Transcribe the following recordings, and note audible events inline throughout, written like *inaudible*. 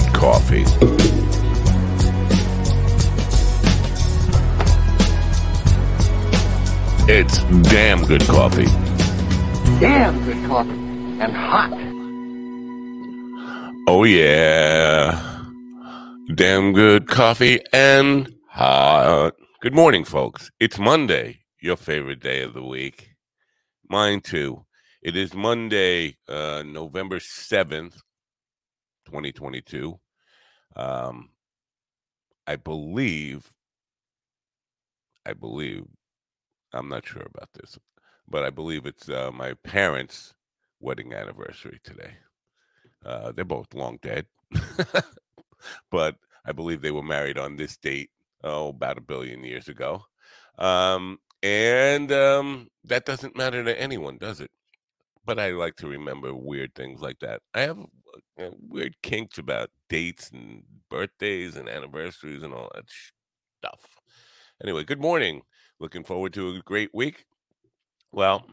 Good coffee. It's damn good coffee. Damn good coffee and hot. Oh, yeah. Damn good coffee and hot. Good morning, folks. It's Monday, your favorite day of the week. Mine too. It is Monday, uh, November 7th, 2022. Um, I believe, I believe, I'm not sure about this, but I believe it's uh, my parents' wedding anniversary today. Uh, they're both long dead, *laughs* but I believe they were married on this date, oh, about a billion years ago. Um, and um, that doesn't matter to anyone, does it? But I like to remember weird things like that. I have uh, weird kinks about dates and birthdays and anniversaries and all that stuff. Anyway, good morning. Looking forward to a great week. Well,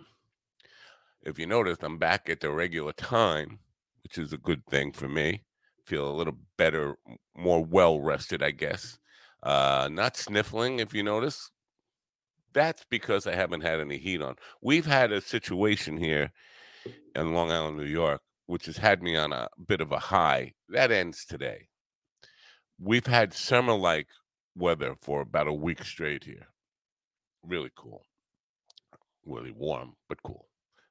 if you noticed, I'm back at the regular time, which is a good thing for me. Feel a little better, more well rested, I guess. Uh, not sniffling, if you notice. That's because I haven't had any heat on. We've had a situation here in Long Island, New York, which has had me on a bit of a high. That ends today. We've had summer like weather for about a week straight here. Really cool. Really warm, but cool.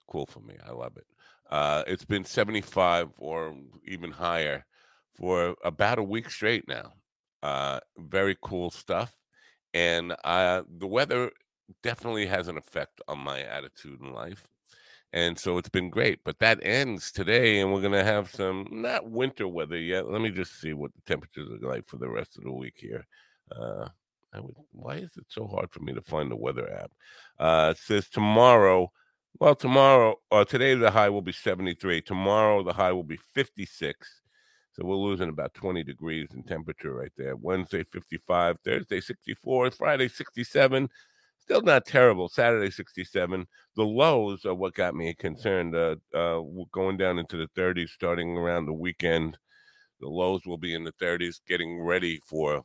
Cool for me. I love it. Uh, it's been 75 or even higher for about a week straight now. Uh, very cool stuff. And uh, the weather definitely has an effect on my attitude in life and so it's been great. But that ends today, and we're gonna have some not winter weather yet. Let me just see what the temperatures are like for the rest of the week here. Uh, would, why is it so hard for me to find the weather app? Uh, it says tomorrow. Well, tomorrow or uh, today the high will be 73. Tomorrow the high will be 56. So we're losing about 20 degrees in temperature right there. Wednesday 55, Thursday 64, Friday 67, still not terrible. Saturday 67. The lows are what got me concerned. Uh, uh, going down into the 30s, starting around the weekend. The lows will be in the 30s, getting ready for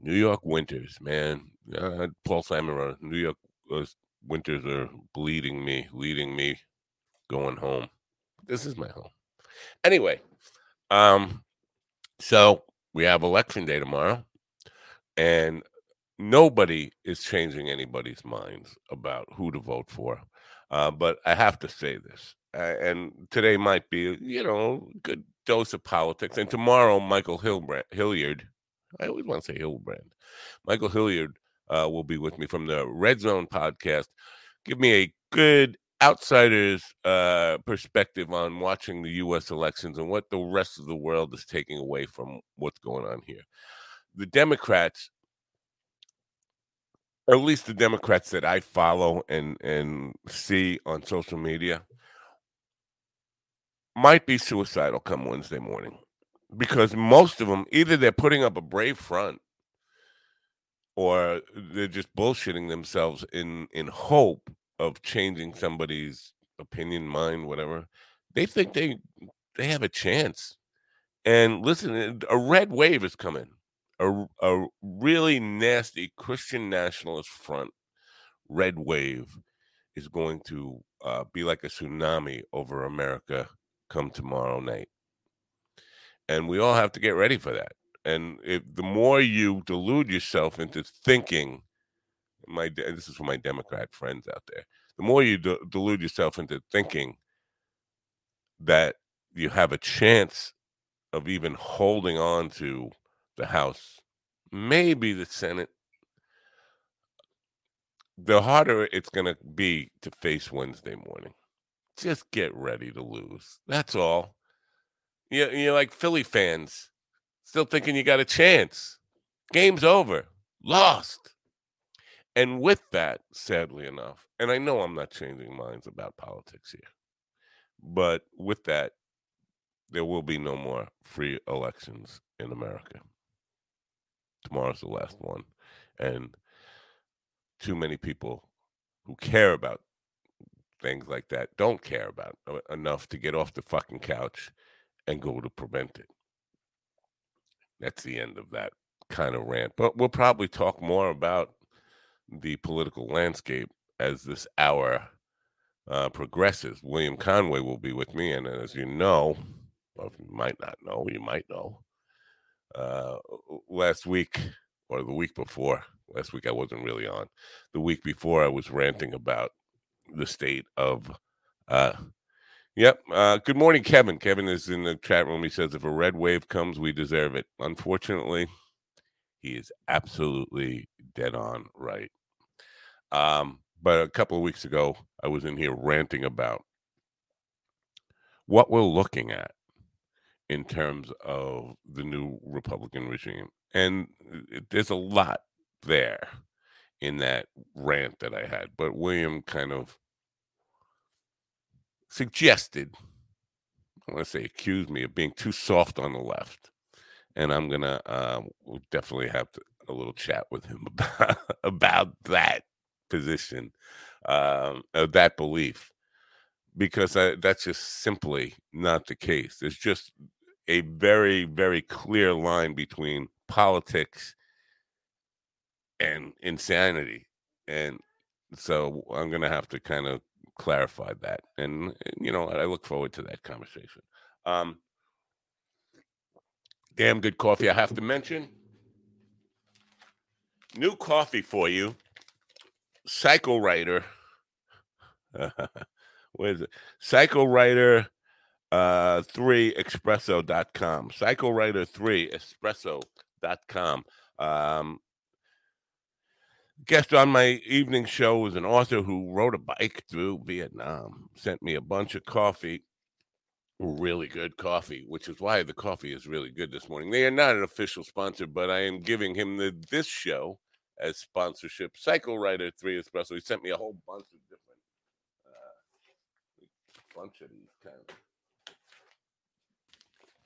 New York winters, man. Uh, Paul Simon wrote, New York uh, winters are bleeding me, leading me, going home. This is my home. Anyway, um, so we have election day tomorrow, and nobody is changing anybody's minds about who to vote for. Uh, but I have to say this, uh, and today might be, you know, good dose of politics. And tomorrow, Michael Hilbrand, Hilliard, I always want to say Hilbrand, Michael Hilliard uh, will be with me from the Red Zone podcast. Give me a good outsider's uh, perspective on watching the U.S. elections and what the rest of the world is taking away from what's going on here. The Democrats at least the Democrats that I follow and and see on social media, might be suicidal come Wednesday morning, because most of them either they're putting up a brave front, or they're just bullshitting themselves in in hope of changing somebody's opinion, mind, whatever. They think they they have a chance. And listen, a red wave is coming a, a really nasty Christian nationalist front, red wave, is going to uh, be like a tsunami over America come tomorrow night. And we all have to get ready for that. And if the more you delude yourself into thinking, my this is for my Democrat friends out there, the more you de- delude yourself into thinking that you have a chance of even holding on to the House, maybe the Senate, the harder it's going to be to face Wednesday morning. Just get ready to lose. That's all. You, you're like Philly fans, still thinking you got a chance. Game's over, lost. And with that, sadly enough, and I know I'm not changing minds about politics here, but with that, there will be no more free elections in America. Tomorrow's the last one. And too many people who care about things like that don't care about enough to get off the fucking couch and go to prevent it. That's the end of that kind of rant. But we'll probably talk more about the political landscape as this hour uh, progresses. William Conway will be with me, and as you know, well, you might not know, you might know. Uh, last week or the week before, last week I wasn't really on. The week before, I was ranting about the state of. Uh, yep. Uh, good morning, Kevin. Kevin is in the chat room. He says, "If a red wave comes, we deserve it." Unfortunately, he is absolutely dead on right. Um, but a couple of weeks ago, I was in here ranting about what we're looking at in terms of the new Republican regime. And there's a lot there in that rant that I had. But William kind of suggested, I want to say accused me of being too soft on the left. And I'm going to uh, we'll definitely have to, a little chat with him *laughs* about, about that position, um, uh, that belief, because I, that's just simply not the case. There's just a very, very clear line between politics and insanity. And so I'm going to have to kind of clarify that. And, you know, I look forward to that conversation. Um, damn good coffee. I have to mention new coffee for you. Cycle Writer. *laughs* what is it? Cycle Writer uh, 3 espresso.com. Cycle Writer 3 espresso.com. Um, guest on my evening show was an author who rode a bike through Vietnam, sent me a bunch of coffee, really good coffee, which is why the coffee is really good this morning. They are not an official sponsor, but I am giving him the this show as sponsorship. Writer 3 Espresso. He sent me a whole bunch of different uh, bunch of these kind of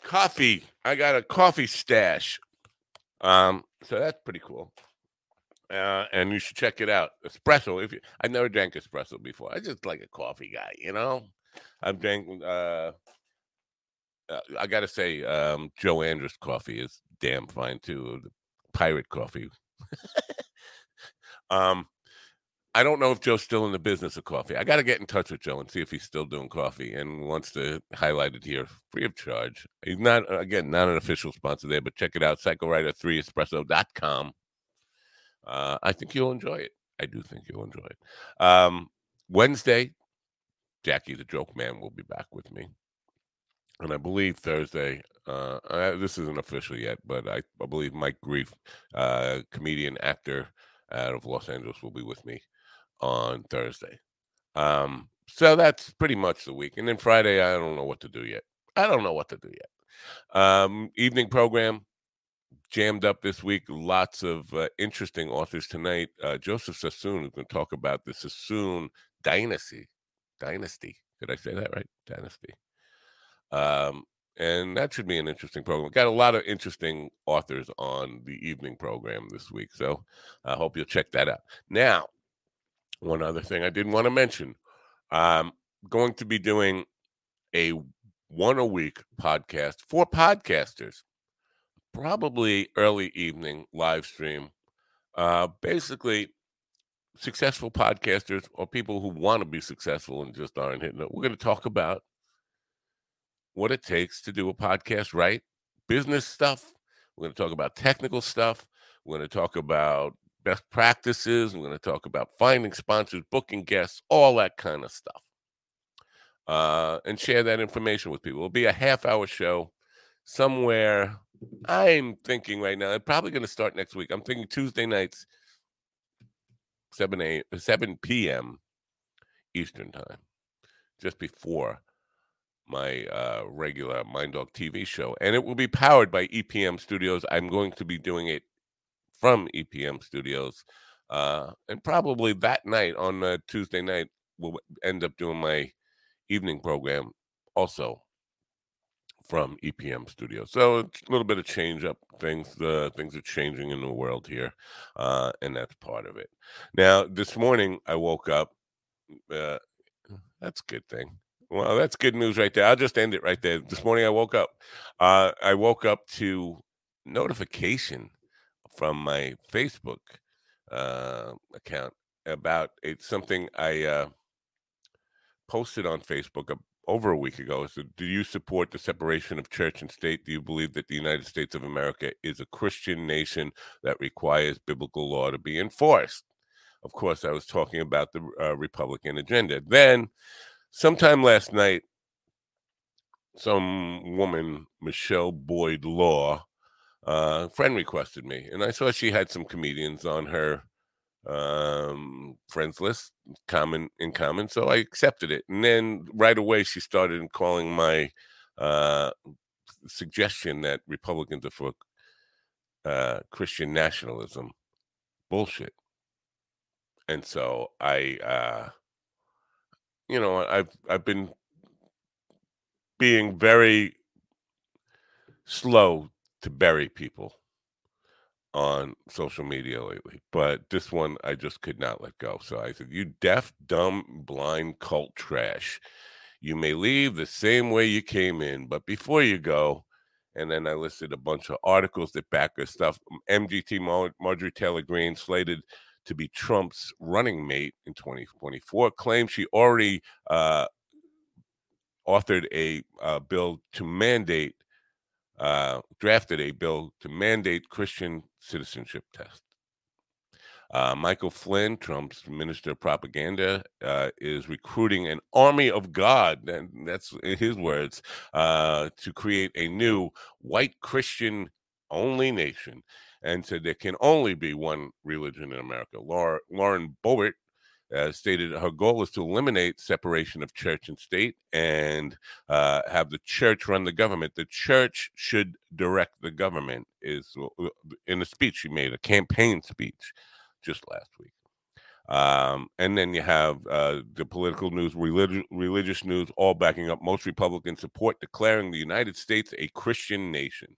coffee. I got a coffee stash. Um, so that's pretty cool uh, and you should check it out. Espresso. If you, I never drank espresso before, I just like a coffee guy. You know, I've drank. Uh, uh, I got to say, um, Joe Andrews coffee is damn fine too. The pirate coffee. *laughs* um, I don't know if Joe's still in the business of coffee. I got to get in touch with Joe and see if he's still doing coffee and wants to highlight it here free of charge. He's not, again, not an official sponsor there, but check it out, cyclewriter3espresso.com. Uh, I think you'll enjoy it. I do think you'll enjoy it. Um, Wednesday, Jackie the Joke Man will be back with me. And I believe Thursday, uh, I, this isn't official yet, but I, I believe Mike Grief, uh, comedian, actor out of Los Angeles, will be with me on Thursday. Um, so that's pretty much the week. And then Friday, I don't know what to do yet. I don't know what to do yet. Um, evening program, jammed up this week. Lots of uh, interesting authors tonight. Uh, Joseph Sassoon is going to talk about the Sassoon dynasty. Dynasty. Did I say that right? Dynasty. Um, and that should be an interesting program. Got a lot of interesting authors on the evening program this week, so I hope you'll check that out. Now, one other thing I didn't want to mention: I'm going to be doing a one a week podcast for podcasters probably early evening live stream. Uh, basically, successful podcasters or people who want to be successful and just aren't hitting it. We're going to talk about what it takes to do a podcast right, business stuff. We're going to talk about technical stuff. We're going to talk about best practices. We're going to talk about finding sponsors, booking guests, all that kind of stuff. Uh, and share that information with people. It'll be a half hour show somewhere I'm thinking right now, I'm probably going to start next week. I'm thinking Tuesday nights, 7 a 7 p.m. Eastern time, just before my uh, regular Mind Dog TV show, and it will be powered by EPM Studios. I'm going to be doing it from EPM Studios, uh, and probably that night on uh, Tuesday night we'll end up doing my evening program also from EPM Studios. So it's a little bit of change up things. Uh, things are changing in the world here, uh, and that's part of it. Now, this morning I woke up. Uh, that's a good thing. Well, that's good news right there. I'll just end it right there. This morning I woke up. Uh, I woke up to notification from my Facebook uh, account about it's something I uh, posted on Facebook over a week ago. So, do you support the separation of church and state? Do you believe that the United States of America is a Christian nation that requires biblical law to be enforced? Of course, I was talking about the uh, Republican agenda. Then sometime last night, some woman, Michelle Boyd Law, uh, friend requested me, and I saw she had some comedians on her um, friends list, common in common. So I accepted it, and then right away she started calling my uh, suggestion that Republicans are for uh, Christian nationalism bullshit. And so I uh, you know, I've I've been being very slow to bury people on social media lately, but this one I just could not let go. So I said, "You deaf, dumb, blind cult trash. You may leave the same way you came in, but before you go." And then I listed a bunch of articles that back her stuff. MGT Mar- Marjorie Taylor Greene slated to be Trump's running mate in 2024, claims she already uh, authored a uh, bill to mandate, uh, drafted a bill to mandate Christian citizenship tests. Uh, Michael Flynn, Trump's minister of propaganda, uh, is recruiting an army of God, and that's in his words, uh, to create a new white Christian only nation and said there can only be one religion in America. Laura, Lauren Boebert uh, stated her goal is to eliminate separation of church and state and uh, have the church run the government. The church should direct the government. Is in a speech she made, a campaign speech just last week. Um, and then you have uh, the political news, religious, religious news, all backing up. Most Republicans support declaring the United States a Christian nation.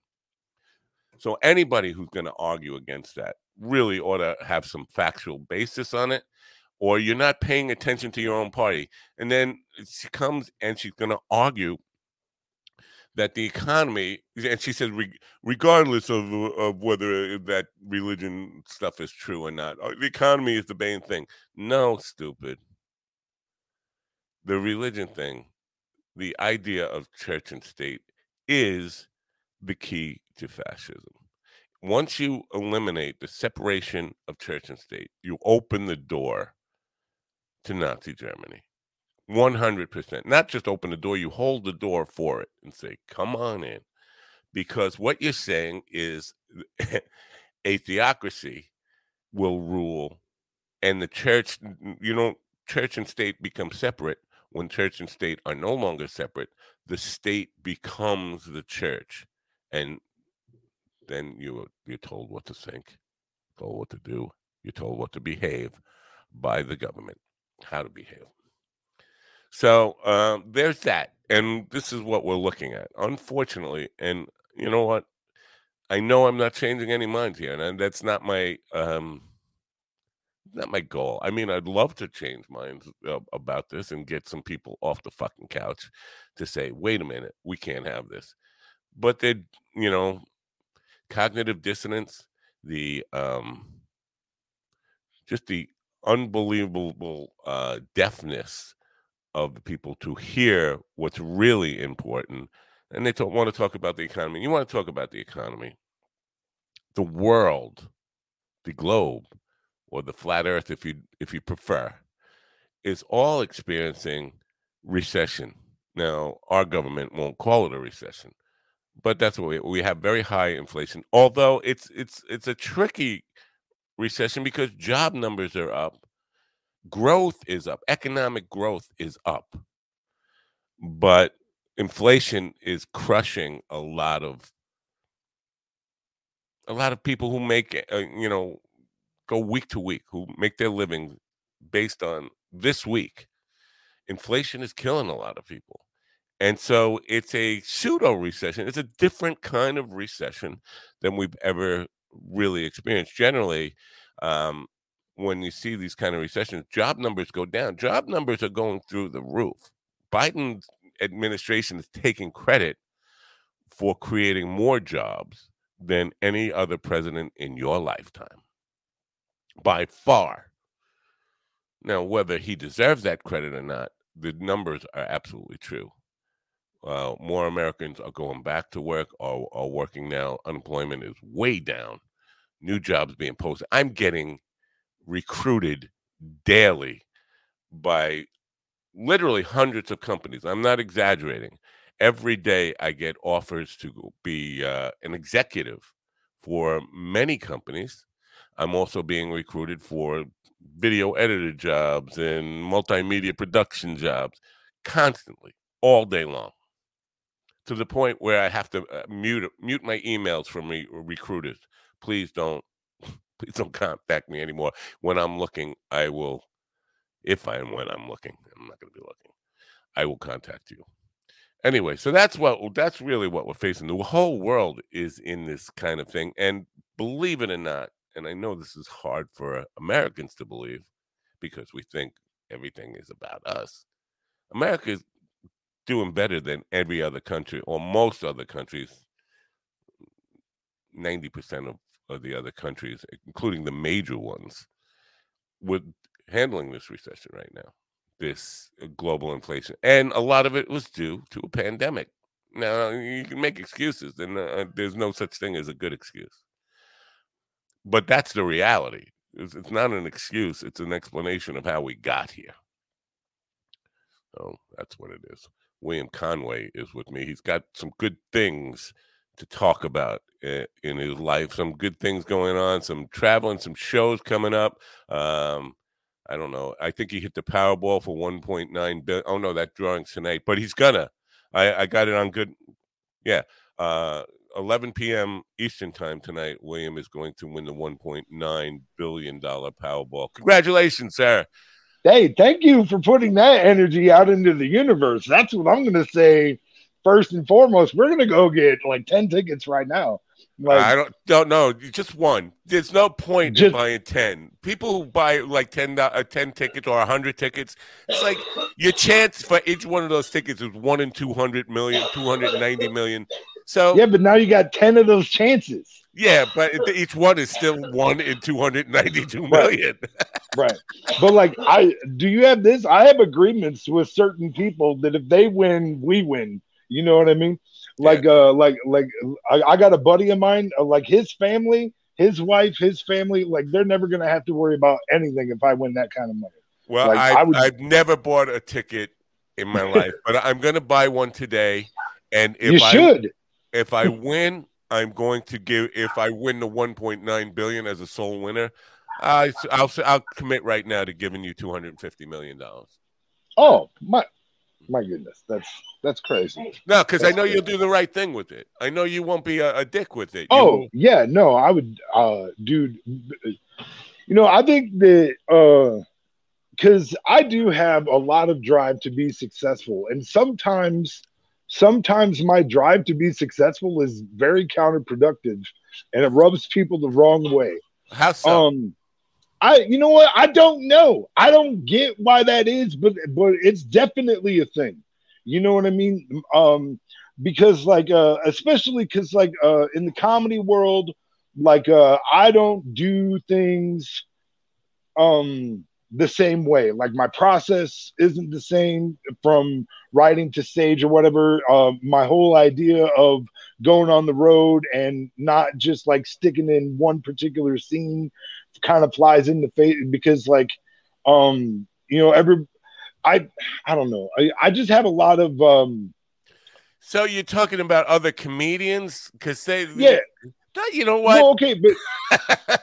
So anybody who's going to argue against that really ought to have some factual basis on it, or you're not paying attention to your own party. And then she comes and she's going to argue that the economy, and she says, regardless of of whether that religion stuff is true or not, uh, the economy is the main thing. No, stupid. The religion thing, the idea of church and state is the key to fascism. Once you eliminate the separation of church and state, you open the door to Nazi Germany. 100%. Not just open the door, you hold the door for it and say, come on in. Because what you're saying is *laughs* a theocracy will rule and the church, you know, church and state become separate. When church and state are no longer separate, the state becomes the church and then you you're told what to think, told what to do, you're told what to behave by the government, how to behave. So um, there's that, and this is what we're looking at. Unfortunately, and you know what, I know I'm not changing any minds here, and that's not my um, not my goal. I mean, I'd love to change minds about this and get some people off the fucking couch to say, "Wait a minute, we can't have this." but they you know cognitive dissonance the um just the unbelievable uh deafness of the people to hear what's really important and they don't want to talk about the economy you want to talk about the economy the world the globe or the flat earth if you if you prefer is all experiencing recession now our government won't call it a recession but that's what we we have very high inflation. Although it's it's it's a tricky recession because job numbers are up, growth is up, economic growth is up, but inflation is crushing a lot of a lot of people who make uh, you know go week to week who make their living based on this week. Inflation is killing a lot of people. And so it's a pseudo recession it's a different kind of recession than we've ever really experienced generally um, when you see these kind of recessions job numbers go down job numbers are going through the roof biden's administration is taking credit for creating more jobs than any other president in your lifetime by far. Now, whether he deserves that credit or not, the numbers are absolutely true. Uh, more Americans are going back to work or are working now. Unemployment is way down. New jobs being posted. I'm getting recruited daily by literally hundreds of companies. I'm not exaggerating every day I get offers to be uh, an executive for many companies. I'm also being recruited for video editor jobs and multimedia production jobs constantly, all day long, to the point where I have to uh, mute mute my emails from re- recruiters. Please don't, *laughs* please don't contact me anymore. When I'm looking, I will, if I am when I'm looking. I'm not going to be looking. I will contact you anyway so that's what that's really what we're facing the whole world is in this kind of thing and believe it or not and i know this is hard for americans to believe because we think everything is about us america is doing better than every other country or most other countries 90% of, of the other countries including the major ones with handling this recession right now this uh, global inflation, and a lot of it was due to a pandemic. Now you can make excuses, and uh, there's no such thing as a good excuse. But that's the reality. It's, it's not an excuse; it's an explanation of how we got here. So that's what it is. William Conway is with me. He's got some good things to talk about in his life. Some good things going on. Some traveling. Some shows coming up. Um, I don't know. I think he hit the Powerball for 1.9 billion. Oh no, that drawing's tonight, but he's gonna. I, I got it on good. Yeah, uh, 11 p.m. Eastern time tonight. William is going to win the 1.9 billion dollar Powerball. Congratulations, sir. Hey, thank you for putting that energy out into the universe. That's what I'm going to say. First and foremost, we're going to go get like 10 tickets right now. Like, I don't don't know. Just one. There's no point just, in buying ten. People who buy like 10, uh, 10 tickets or hundred tickets, it's like your chance for each one of those tickets is one in 200 million, 290 million. So yeah, but now you got ten of those chances. Yeah, but *laughs* each one is still one in 292 million. *laughs* right. But like I do you have this? I have agreements with certain people that if they win, we win. You know what I mean? Like yeah. uh like like I, I, got a buddy of mine, uh, like his family, his wife, his family, like they're never gonna have to worry about anything if I win that kind of money. Well, like, I, would... I've never bought a ticket in my *laughs* life, but I'm gonna buy one today. And if you I, should, if I win, I'm going to give. If I win the 1.9 billion as a sole winner, I, I'll I'll commit right now to giving you 250 million dollars. Oh my! my goodness, that's that's crazy. No, because I know crazy. you'll do the right thing with it. I know you won't be a, a dick with it. You oh will... yeah, no, I would, uh, dude. You know, I think that uh, because I do have a lot of drive to be successful, and sometimes, sometimes my drive to be successful is very counterproductive, and it rubs people the wrong way. How so? Um, I you know what? I don't know. I don't get why that is, but but it's definitely a thing. You know what I mean? Um because like uh especially cuz like uh in the comedy world like uh I don't do things um the same way. Like my process isn't the same from writing to stage or whatever. Uh, my whole idea of going on the road and not just like sticking in one particular scene kind of flies in the face because like um you know every i i don't know. I, I just have a lot of um so you're talking about other comedians? Because they yeah. you know what? No, okay but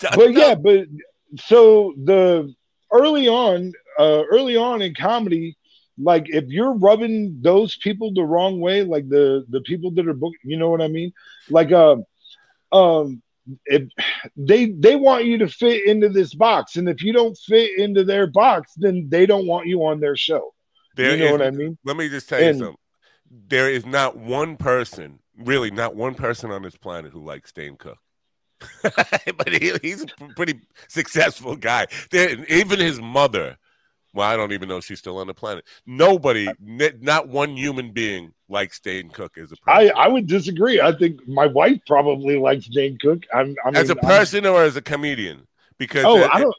*laughs* but yeah but so the early on uh early on in comedy like if you're rubbing those people the wrong way, like the the people that are book, you know what I mean? Like um um if they they want you to fit into this box, and if you don't fit into their box, then they don't want you on their show. There you know is- what I mean? Let me just tell you something. There is not one person, really, not one person on this planet who likes Dane Cook. *laughs* but he, he's a pretty successful guy. There, even his mother. Well, I don't even know if she's still on the planet. Nobody, n- not one human being likes Dane Cook as a person. I I would disagree. I think my wife probably likes Dane Cook. I'm, I mean, as a I'm- person or as a comedian? Because oh, it- I don't.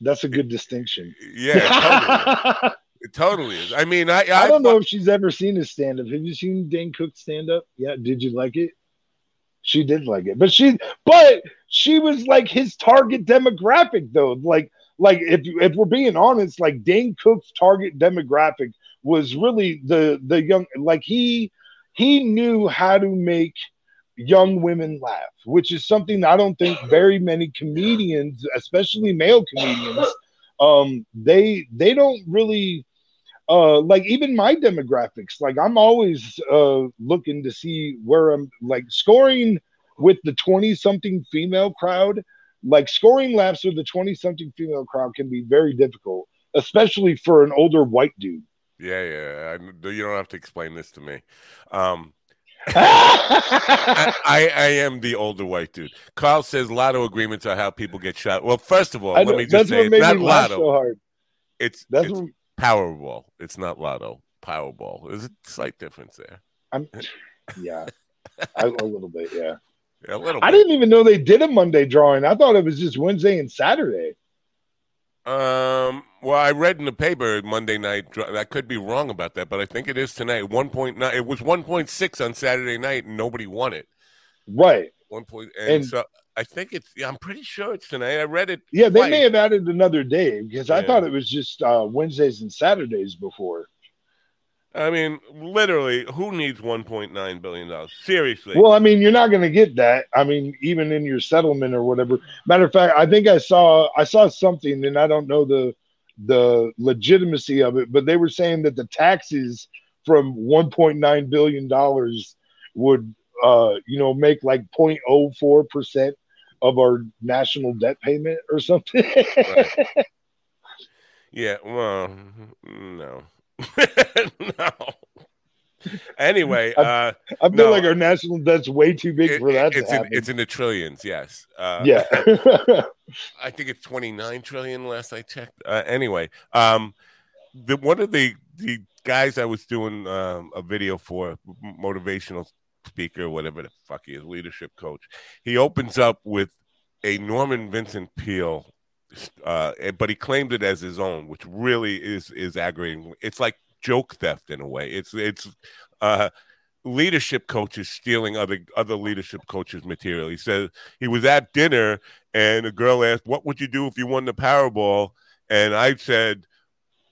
That's a good distinction. yeah, totally, *laughs* it totally is. I mean, I I don't fu- know if she's ever seen his stand up. Have you seen Dane Cook stand up? Yeah. Did you like it? She did like it, but she, but she was like his target demographic though. Like, like if if we're being honest, like Dane Cook's target demographic was really the the young. Like he he knew how to make young women laugh, which is something I don't think very many comedians, especially male comedians, um, they they don't really uh like even my demographics like i'm always uh looking to see where i'm like scoring with the 20 something female crowd like scoring laps with the 20 something female crowd can be very difficult especially for an older white dude Yeah, yeah. I, you don't have to explain this to me. Um, I, I, I am the older white dude. Carl says lotto agreements are how people get shot. Well, first of all, I let know- me just say it's not lotto. so hard It's that's it's what Powerball. It's not lotto. Powerball. There's a slight difference there. i'm yeah I, a little bit yeah A little. i didn't even know they did a monday drawing i thought it was just wednesday and saturday Um. Well, I read in the paper Monday night. I could be wrong about that, but I think it is tonight. One point nine. It was one point six on Saturday night, and nobody won it. right One point, and, And- so I think it's. yeah, I'm pretty sure it's tonight. I read it. Yeah, they may have added another day because I thought it was just uh, Wednesdays and Saturdays before. I mean, literally, who needs 1.9 billion dollars? Seriously. Well, I mean, you're not going to get that. I mean, even in your settlement or whatever. Matter of fact, I think I saw I saw something, and I don't know the the legitimacy of it, but they were saying that the taxes from 1.9 billion dollars would, uh, you know, make like 0.04 percent of our national debt payment or something. yeah. Well, no, *laughs* no. Anyway, uh, I feel No. like our national debt's way too big it- for that it's in, it's in the trillions. Yes. Uh, yeah. *laughs* I think it's 29 trillion last I checked. Uh, anyway, um, the one of the the guys I was doing um, a video for, motivational speaker, whatever the fuck he is, leadership coach. He opens up with a Norman Vincent Peale, uh, but he claimed it as his own, which really is is aggravating. It's like joke theft in a way. It's it's uh, leadership coaches stealing other other leadership coaches' material. He says he was at dinner and a girl asked, "What would you do if you won the Powerball?" And I said,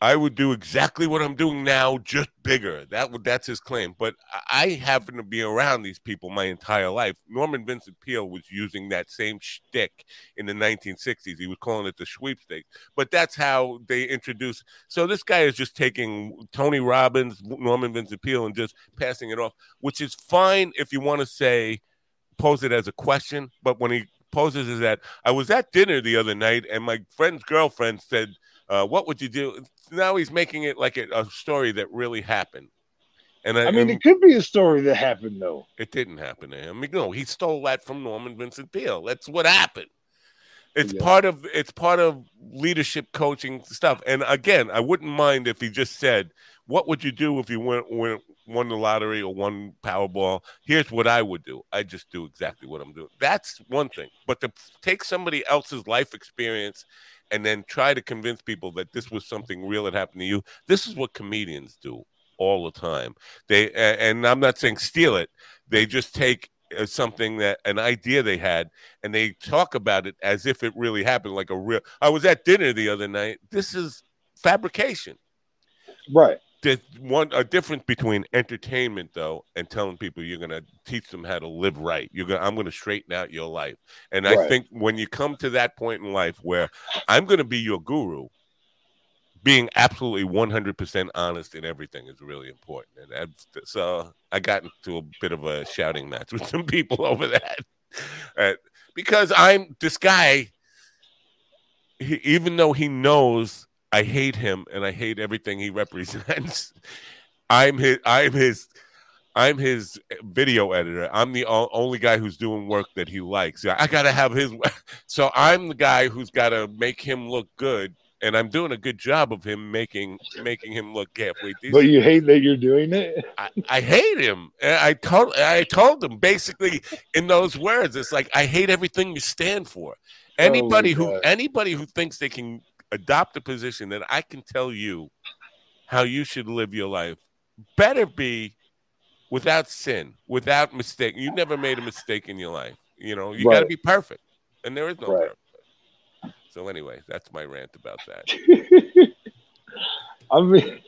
"I would do exactly what I'm doing now, just bigger." That would that's his claim. But I happen to be around these people my entire life. Norman Vincent Peale was using that same shtick in the 1960s. He was calling it the sweepstakes. But that's how they introduced. So this guy is just taking Tony Robbins, Norman Vincent Peale, and just passing it off, which is fine if you want to say pose it as a question. But when he poses it that I was at dinner the other night and my friend's girlfriend said, uh, "What would you do?" Now he's making it like a, a story that really happened. And I, I mean, and it could be a story that happened though. it didn't happen to him. No, he stole that from Norman Vincent Peale. That's what happened. It's Yeah. part of it's part of leadership coaching stuff. And again, I wouldn't mind if he just said, "What would you do if you went, went won the lottery or won Powerball? Here's what I would do. I just do exactly what I'm doing." That's one thing. But to take somebody else's life experience and then try to convince people that this was something real that happened to you, this is what comedians do all the time. They and I'm not saying steal it. They just take uh, something that an idea they had and they talk about it as if it really happened like a real I was at dinner the other night. This is fabrication. Right. There's one a difference between entertainment though and telling people you're gonna teach them how to live right. You're gonna I'm gonna straighten out your life. And I think when you come to that point in life where I'm gonna be your guru, being absolutely 100% honest in everything is really important. And that's, so I got into a bit of a shouting match with some people *laughs* over that. Uh, because I'm this guy, he, even though he knows I hate him and I hate everything he represents, *laughs* I'm his, I'm his, I'm his video editor. I'm the only guy who's doing work that he likes. I got to have his. *laughs* So I'm the guy who's got to make him look good and I'm doing a good job of him making making him look halfway decent. But you hate that you're doing it. I, I hate him. I told I told him basically in those words. It's like I hate everything you stand for. Anybody who God. anybody who thinks they can adopt a position that I can tell you how you should live your life better be without sin, without mistake. You never made a mistake in your life. You know, you got to be perfect, and there is no Right. perfect. So anyway, that's my rant about that. *laughs* I mean,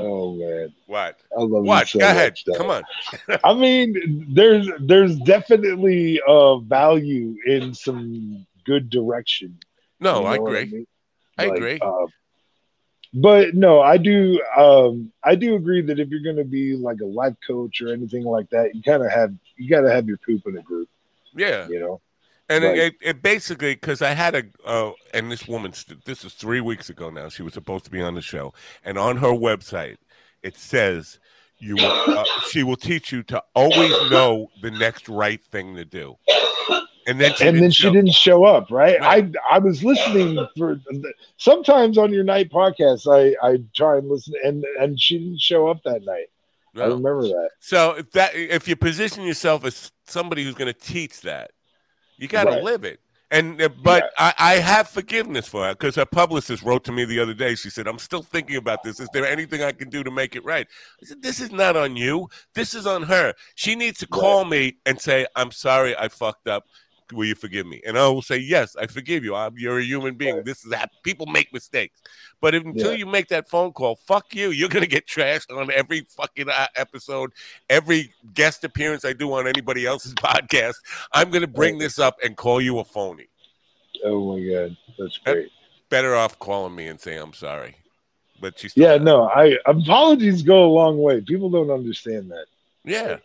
oh man, What? I love What? so Go ahead. though. Come on. *laughs* I mean, there's there's definitely uh value in some good direction. No, You I know what agree. mean? I Like, agree. uh, but no, I do. Um, I do agree that if you're going to be like a life coach or anything like that, you kind of have you got to have your poop in a group. yeah. You know, And Right. it, it basically because I had a uh, and this woman this is three weeks ago now. She was supposed to be on the show, and on her website it says you will, uh, she will teach you to always know the next right thing to do. And then she and didn't then she show- didn't show up. Right? Right. I I was listening for sometimes on your night podcast. I I try and listen, and and she didn't show up that night. I remember that. So if that if you position yourself as somebody who's going to teach that, you got to Right. live it. And uh, but I, I have forgiveness for her because her publicist wrote to me the other day. She said, "I'm still thinking about this. Is there anything I can do to make it right?" I said, "This is not on you. This is on her. She needs to call me and say, "I'm sorry, I fucked up. Will you forgive me?" And I will say, "Yes, I forgive you. I'm, you're a human being. This is hap- people make mistakes, but if, until Yeah. you make that phone call, fuck you. You're gonna get trashed on every fucking uh, episode, every guest appearance I do on anybody else's *laughs* podcast. I'm gonna bring this up and call you a phony. Oh my god, that's great. Better off calling me and saying, I'm sorry." But she's Yeah, no, I apologies go a long way. People don't understand that. yeah,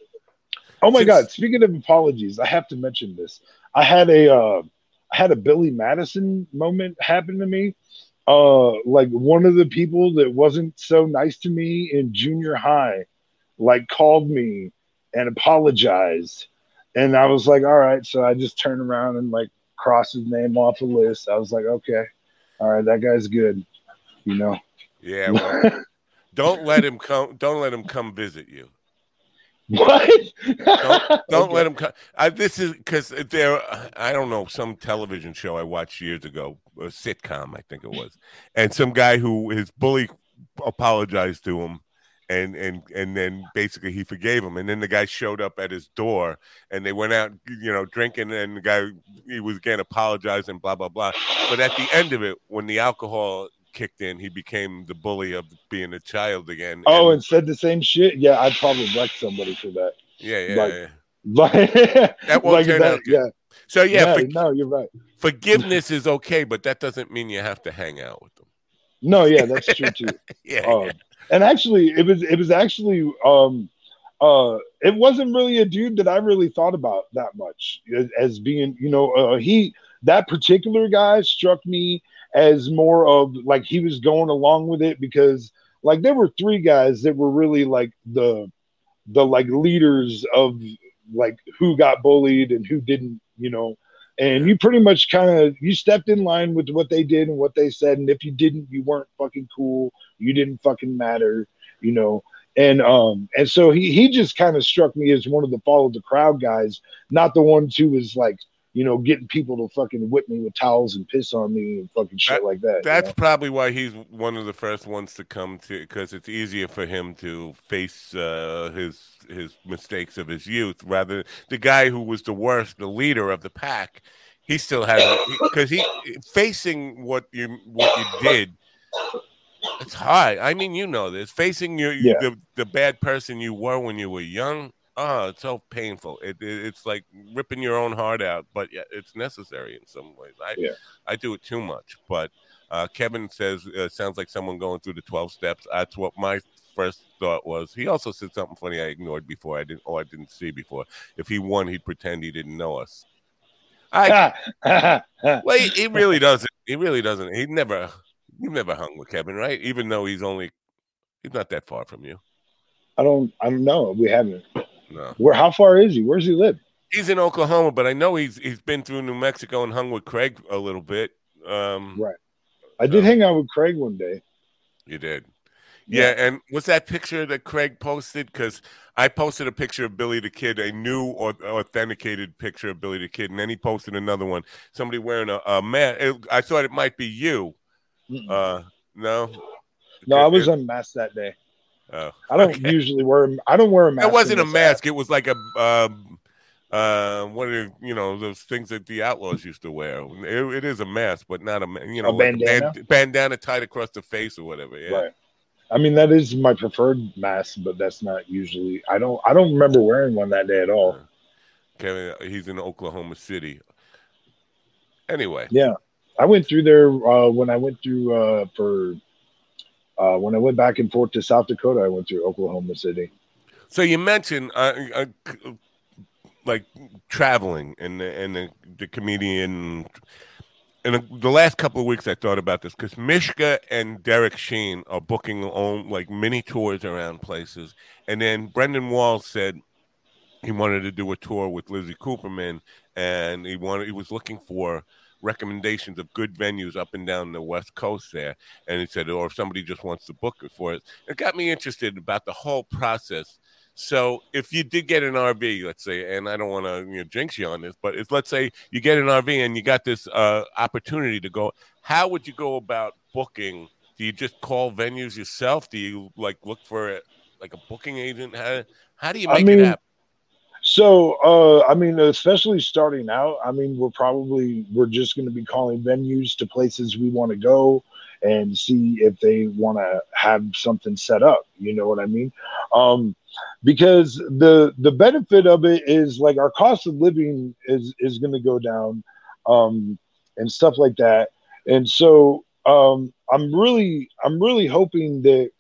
Oh my Since- god! Speaking of apologies, I have to mention this. I had a uh, I had a Billy Madison moment happen to me. Uh, like one of the people that wasn't so nice to me in junior high, like called me and apologized, and I was like, all right. So I just turned around and like crossed his name off the list. I was like, okay, all right, that guy's good. You know. yeah. Well, *laughs* don't let him come. Don't let him come visit you. What? Don't Okay. let him come. I, this is because there. I don't know some television show I watched years ago, a sitcom I think it was, and some guy who his bully apologized to him, and and and then basically he forgave him, and then the guy showed up at his door, and they went out, you know, drinking, and the guy he was again apologizing, blah blah blah. But at the end of it, when the alcohol kicked in, he became the bully of being a child again. Oh, and, and said the same shit. Yeah, I'd probably wreck somebody for that. yeah, yeah, like- yeah. *laughs* Like That won't like turn out good. Yeah, So yeah, yeah. for- no, you're right. forgiveness is okay, but that doesn't mean you have to hang out with them. No, yeah, that's true too. *laughs* Yeah, Um, and actually, it was it was actually um uh it wasn't really a dude that I really thought about that much as, as being you know uh, he that particular guy struck me as more of like he was going along with it because like there were three guys that were really like the the like leaders of like who got bullied and who didn't you know. And you pretty much kind of you stepped in line with what they did and what they said and if you didn't you weren't fucking cool. You didn't fucking matter you know. And um and so he he just kind of struck me as one of the follow the crowd guys not the ones who was like you know getting people to fucking whip me with towels and piss on me and fucking shit like that you that's know? probably why he's one of the first ones to come to because it's easier for him to face uh, his his mistakes of his youth rather the guy who was the worst, the leader of the pack. He still has because he facing what you what you did. It's hard. I mean, you know this. Facing your Yeah. the, the bad person you were when you were young. Oh, it's so painful. It, it it's like ripping your own heart out, but yeah, it's necessary in some ways. I Yeah. I do it too much, but Uh, Kevin says uh, sounds like someone going through the twelve steps. That's what my first thought was. He also said something funny I ignored before. I didn't. Oh, I didn't see before. If he won, he'd pretend he didn't know us. I *laughs* well, he, he really doesn't. He really doesn't. He never. You've never hung with Kevin, right? Even though he's only he's not that far from you. I don't. I don't know. We haven't. No. Where? How far is he? Where does he live? He's in Oklahoma, but I know he's he's been through New Mexico and hung with Craig a little bit. Um, Right. I did hang out with Craig one day. You did. Yeah, and was that picture that Craig posted? Because I posted a picture of Billy the Kid, a new or authenticated picture of Billy the Kid, and then he posted another one. Somebody wearing a, a mask. I thought it might be you. Mm-mm. Uh, no, no, I was it- unmasked that day. Oh. I don't Okay. usually wear. I don't wear a mask. It wasn't a mask. It was like a um, uh, one of the, you know those things that the outlaws used to wear. It, it is a mask, but not a you know A like bandana? band- bandana tied across the face or whatever. Yeah. Right. I mean, that is my preferred mask, but that's not usually. I don't. I don't remember wearing one that day at all. Kevin, he's in Oklahoma City. Anyway, Yeah, I went through there uh, when I went through uh, for uh, when I went back and forth to South Dakota. I went through Oklahoma City. so you mentioned uh, uh, like traveling and and the, the comedian. And the- last couple of weeks, I thought about this because Mishka and Derek Sheen are booking own like mini tours around places, and then Brendan Wall said he wanted to do a tour with Lizzie Cooperman, and he wanted he was looking for recommendations of good venues up and down the west coast there and he said or if somebody just wants to book it for it. It got me interested about the whole process. So if you did get an rv let's say and i don't want to you know, jinx you on this but if let's say you get an rv and you got this uh, opportunity to go how would you go about booking? Do you just call venues yourself? Do you like look for it like a booking agent? How, how do you I make mean, it happen So, uh, I mean, especially starting out, I mean, we're probably we're just going to be calling venues to places we want to go and see if they want to have something set up. You know what I mean? Um, because the the benefit of it is like our cost of living is is going to go down, um, and stuff like that. And so, um, I'm really I'm really hoping that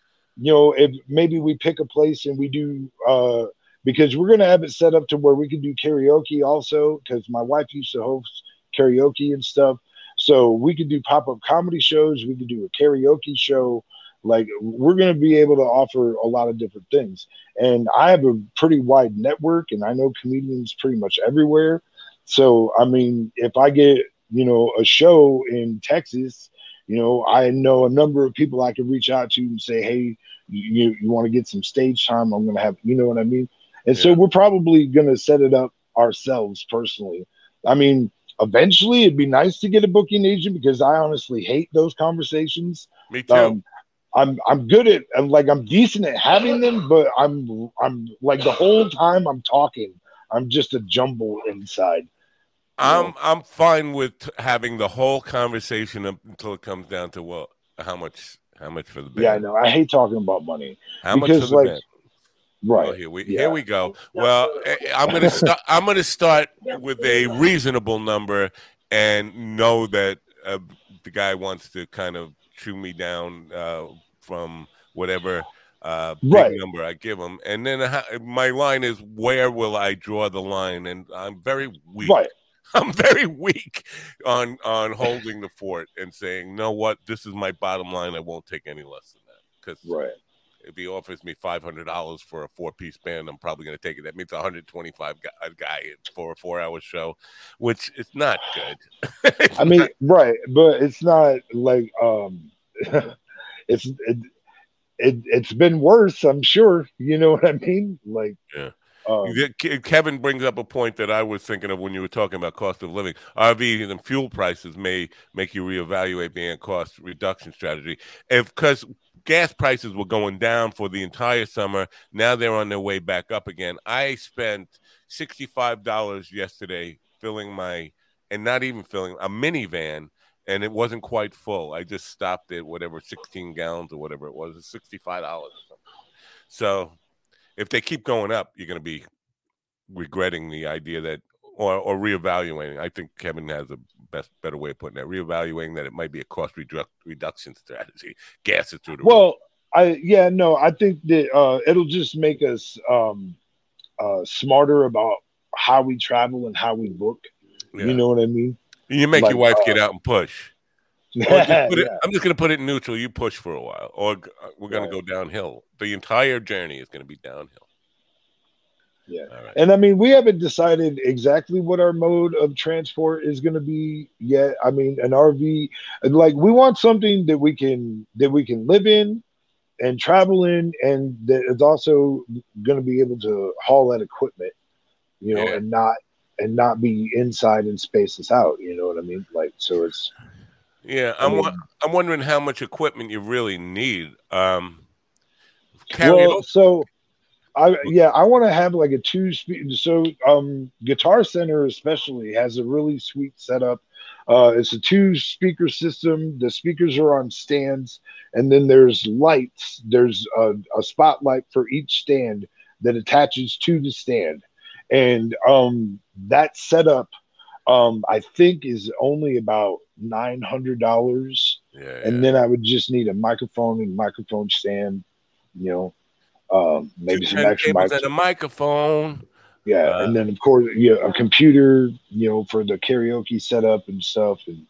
you know if maybe we pick a place and we do. Uh, because we're going to have it set up to where we can do karaoke also because my wife used to host karaoke and stuff. So we could do pop-up comedy shows we could do a karaoke show. Like we're going to be able to offer a lot of different things. And i have a pretty wide network and i know comedians pretty much everywhere. So i mean if i get you know a show in texas you know i know a number of people i can reach out to and say hey you, you want to get some stage time? I'm going to have you know what i mean and so we're probably going to set it up ourselves personally. I mean, eventually it'd be nice to get a booking agent because I honestly hate those conversations. me too Um, I'm I'm good at I'm like I'm decent at having them, but I'm I'm like the whole time I'm talking, I'm just a jumble inside. I'm I'm fine with having the whole conversation up until it comes down to well, how much how much for the band? Yeah, I know. I hate talking about money. How much for the like, band? Right. Well, here we Yeah. here we go. Well, eh, I'm gonna start. I'm gonna start with a reasonable number and know that uh, the guy wants to kind of chew me down uh, from whatever uh, big Right. number I give him, and then uh, my line is where will I draw the line? And I'm very weak. Right. *laughs* I'm very weak on on holding the fort and saying, no, what this is my bottom line. I won't take any less than that because Right. If he offers me five hundred dollars for a four piece band, I'm probably going to take it. That means 125 guy, a guy for a four hour show, which is not good. *laughs* I mean, not- right, but it's not like um *laughs* it's it, it it's been worse, I'm sure. You know what I mean? Like Yeah. um, Kevin brings up a point that I was thinking of when you were talking about cost of living. RV and fuel prices may make you reevaluate the cost reduction strategy. If because gas prices were going down for the entire summer, now they're on their way back up again. I spent sixty five dollars yesterday filling my and not even filling a minivan. And it wasn't quite full. I just stopped at whatever, 16 gallons or whatever it was. It's $65 or something. So if they keep going up, you're going to be regretting the idea that or or reevaluating. I think Kevin has a best better way of putting it. Reevaluating that it might be a cost redu- reduction strategy. Gas it through the well, I yeah no, I think that uh, it'll just make us um, uh, smarter about how we travel and how we book. Yeah. You know what I mean? You make like, your wife uh, get out and push. *laughs* Just it- Yeah. I'm just going to put it in neutral. You push for a while, or uh, we're going Right. to go downhill. The entire journey is going to be downhill. Yeah. Right. And I mean, we haven't decided exactly what our mode of transport is going to be yet. I mean, an RV, like we want something that we can that we can live in and travel in, and that is also going to be able to haul that equipment, you know, Yeah. and not and not be inside and space us out. You know what I mean? Like, so it's Yeah, I I'm. mean- I'm wondering how much equipment you really need. Um, well, so I yeah, I want to have like a two speed. So um, Guitar Center especially has a really sweet setup. Uh, it's a two speaker system. The speakers are on stands, and then there's lights. There's a, a spotlight for each stand that attaches to the stand, and um, that setup, um, I think, is only about nine hundred dollars yeah, and then I would just need a microphone and microphone stand, you know, um, maybe some extra mic. and a microphone. Yeah, uh, and then of course, yeah, a computer, you know, for the karaoke setup and stuff. And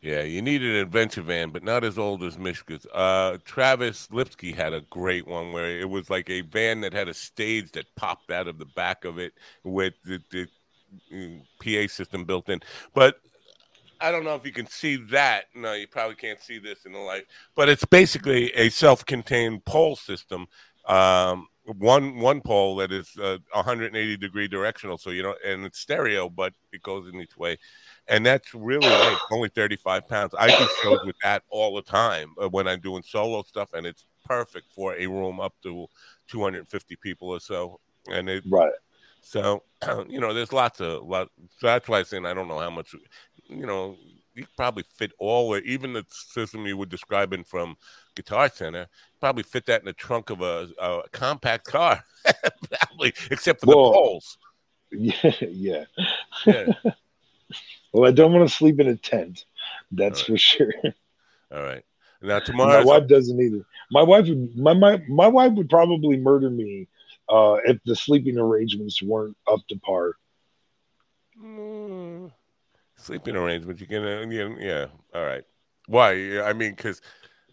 Yeah, you need an adventure van, but not as old as Mishka's. Uh, Travis Lipsky had a great one where it was like a van that had a stage that popped out of the back of it with the, the mm, PA system built in. But I don't know if you can see that. No, you probably can't see this in the light. But it's basically a self-contained pole system. Um, one one pole that is uh, 180 degree directional, so you know, and it's stereo, but it goes in each way and that's really light, only 35 pounds. I do shows with that all the time uh, when I'm doing solo stuff, and it's perfect for a room up to 250 people or so. And it right, so *clears throat* you know, there's lots of lot. So that's why I'm saying I don't know how much. You know, you probably fit all, or even the system you were describing from Guitar Center, probably fit that in the trunk of a, a compact car, *laughs* probably, except for the poles. *laughs* yeah, yeah. Yeah. *laughs* Well, I don't want to sleep in a tent. That's All for sure. All right. Now tomorrow, my wife doesn't either. My wife would my my my wife would probably murder me uh, if the sleeping arrangements weren't up to par. Mm, sleeping arrangements. You can, uh, yeah, yeah. All right. Why? I mean, because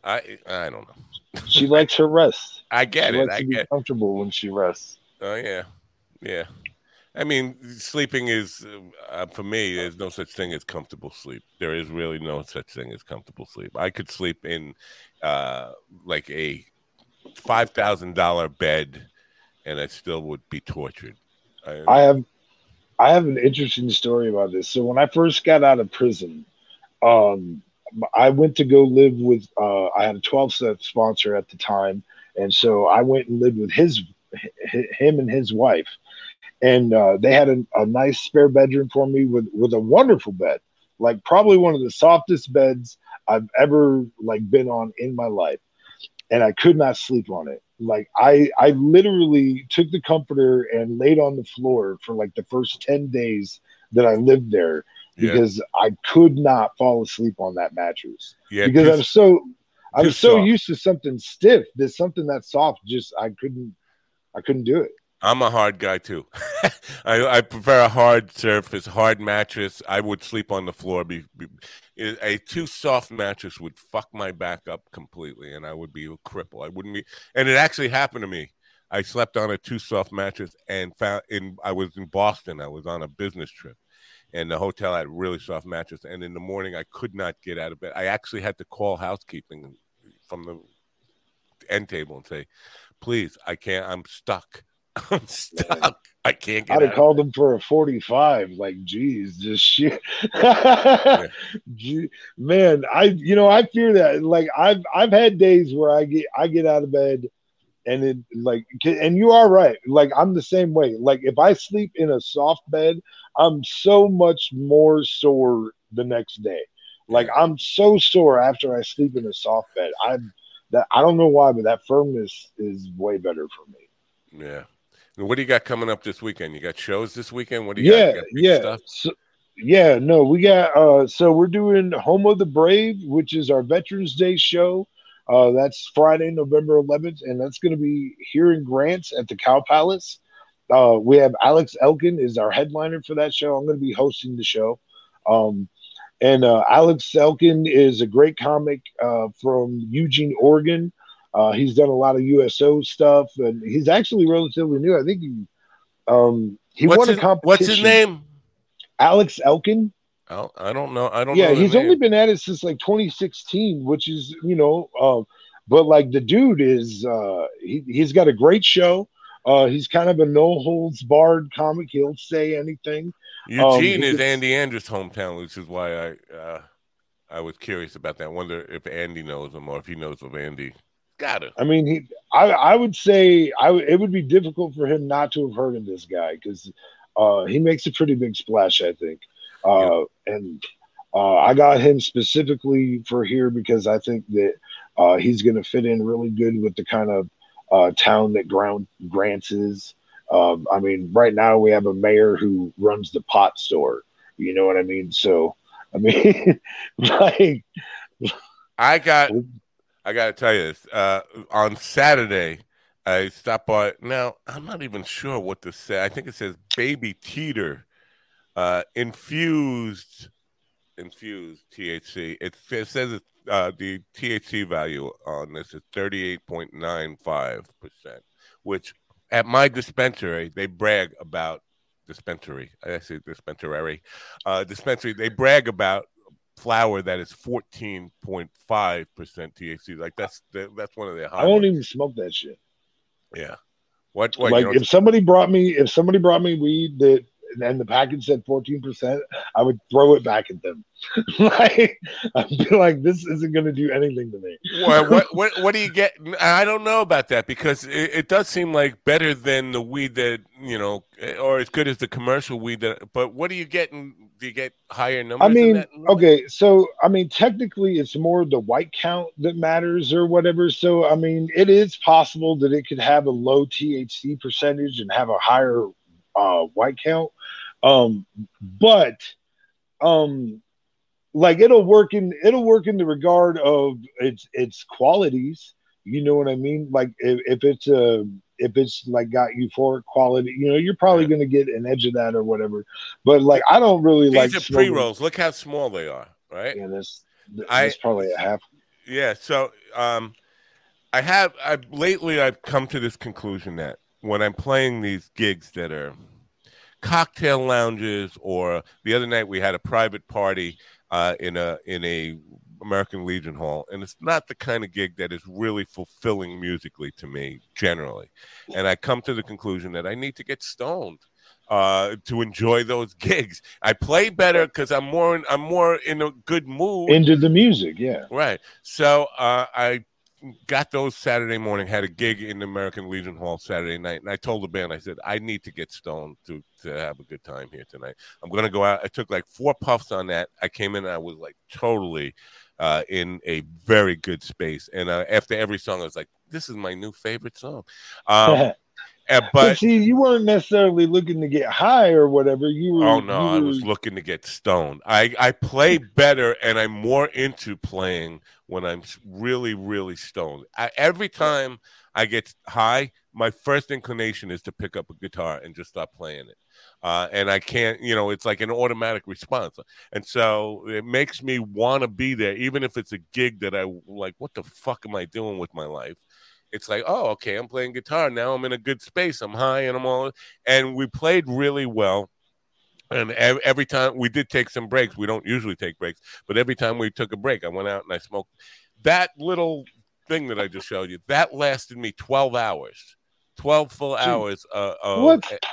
I, I don't know. She likes her rest. *laughs* I get she it. likes I to be get. comfortable when she rests. Oh yeah, yeah. I mean, sleeping is uh, for me. There's no such thing as comfortable sleep. There is really no such thing as comfortable sleep. I could sleep in uh, like a five thousand dollar bed, and I still would be tortured. I, I have I have an interesting story about this. So when I first got out of prison, um, I went to go live with uh, I had a 12 step sponsor at the time, and so I went and lived with his him and his wife, and uh, they had a, a nice spare bedroom for me with with a wonderful bed, like probably one of the softest beds I've ever like been on in my life, and I could not sleep on it. Like I I literally took the comforter and laid on the floor for like the first 10 days that I lived there yeah, because I could not fall asleep on that mattress yeah. because I'm so I'm so soft. used to something stiff that something that soft just I couldn't I couldn't do it. I'm a hard guy too. *laughs* I, I prefer a hard surface, hard mattress. I would sleep on the floor. Be, be, a too soft mattress would fuck my back up completely, and I would be a cripple. I wouldn't be. And it actually happened to me. I slept on a too soft mattress and found in. I was in Boston. I was on a business trip, and the hotel had really soft mattress. And in the morning, I could not get out of bed. I actually had to call housekeeping from the end table and say, "Please, I can't. I'm stuck." I'm stuck. I can't get I'd have called him for a 45. Like, geez, just shoot. *laughs* Gee, Man, I you know, I fear that. Like I've I've had days where I get I get out of bed and it like and you are right. Like I'm the same way. Like if I sleep in a soft bed, I'm so much more sore the next day. Like I'm so sore after I sleep in a soft bed. I'm that I don't know why, but that firmness is way better for me. Yeah. What do you got coming up this weekend? You got shows this weekend? What do you got? Yeah, You got yeah. So, yeah, no, we got uh so we're doing Home of the Brave, which is our Veterans Day show. Uh that's Friday, November 11th, and that's going to be here in Grants at the Cow Palace. Uh we have Alex Elkin is our headliner for that show. I'm going to be hosting the show. Um and uh, Alex Elkin is a great comic uh, from Eugene, Oregon. Uh, he's done a lot of USO stuff, and he's actually relatively new. I think he um, he what's won his, a competition. What's his name? Alex Elkin. Oh, I don't know. I don't Yeah, he's name. only been at it since like 2016, which is you know, uh, but like the dude is uh, he he's got a great show. Uh, he's kind of a no holds barred comic. He'll say anything. Eugene he is Andy Andrews' hometown, which is why I uh, I was curious about that. I wonder if Andy knows him or if he knows of Andy. Got it. I mean, he. I I would say I would. It would be difficult for him not to have heard of this guy because uh, he makes a pretty big splash. I think, uh, and uh, I got him specifically for here because I think that uh, he's going to fit in really good with the kind of uh, town that Ground Grants is. Um, I mean, right now we have a mayor who runs the pot store. You know what I mean? So, I mean, *laughs* like, I got I got to tell you this. Uh, on Saturday, I stopped by. Now I'm not even sure what to say. I think it says baby Jeeter, uh, infused, infused THC. It, it says uh, the THC value on this is 38.95 percent, which at my dispensary they brag about. Dispensary, I say dispensary, uh, dispensary. They brag about flower that is 14.5% THC. Like that's that's one of their high I don't even smoke that shit. Yeah. What what like you know, if somebody brought me if somebody brought me weed that and the package said 14%, I would throw it back at them. *laughs* like I'd be like, this isn't gonna do anything to me. what, *laughs* what what what do you get? I don't know about that because it, it does seem like better than the weed that you know, or as good as the commercial weed. That, but what are you getting? Do you get higher numbers? I mean, okay, so I mean, technically, it's more the white count that matters or whatever. So, I mean, it is possible that it could have a low THC percentage and have a higher uh, white count, um, but um, like it'll work in it'll work in the regard of its its qualities. You know what I mean? Like if, if it's a if it's like got euphoric quality, you know, you're probably Yeah. gonna get an edge of that or whatever. But like, I don't really These like are pre rolls. Look how small they are, right? yeah, that's that's probably a half. Yeah. So, um, I have I lately I've come to this conclusion that when I'm playing these gigs that are cocktail lounges, or the other night we had a private party uh, in a in a American Legion Hall, and it's not the kind of gig that is really fulfilling musically to me generally. And I come to the conclusion that I need to get stoned uh, to enjoy those *laughs* gigs. I play better because I'm more in, I'm more in a good mood. Into the music, yeah. Right. So uh, I got those Saturday morning, had a gig in the American Legion Hall Saturday night, and I told the band, I said, I need to get stoned to, to have a good time here tonight. I'm to go out. I took like four puffs on that. I came in and I was like totally uh, in a very good space. And uh, after every song, I was like, this is my new favorite song. Um, *laughs* uh, but, but see, you weren't necessarily looking to get high or whatever. You were. Oh no, I was looking to get stoned. I I play better and I'm more into playing when I'm really really stoned. I, every time I get high, my first inclination is to pick up a guitar and just start playing it. Uh, and I can't, you know, it's like an automatic response. And so it makes me want to be there, even if it's a gig that I like, what the fuck am I doing with my life? It's like, oh, okay, I'm playing guitar. Now I'm in a good space. I'm high and I'm all, and we played really well. And every time we did take some breaks, we don't usually take breaks, but every time we took a break, I went out and I smoked. That little thing that I just showed you, that lasted me 12 hours, 12 full hours. Uh, of, What?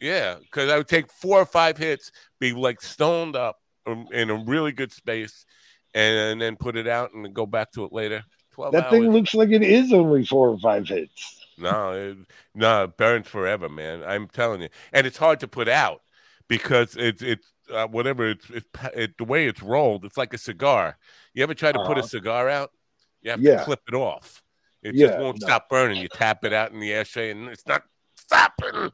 Yeah, because I would take four or five hits, be like stoned up um, in a really good space, and, then put it out and go back to it later. 12 that hours. thing looks like it is only four or five hits. No, it, no, it burns forever, man. I'm telling you, and it's hard to put out because it's it's uh, whatever it's, pa- it, the way it's rolled. It's like a cigar. You ever try to put a Uh-huh. cigar out? You have Yeah. to clip it off. It Yeah, just won't no. stop burning. You tap it out in the ashtray, and it's not stopping.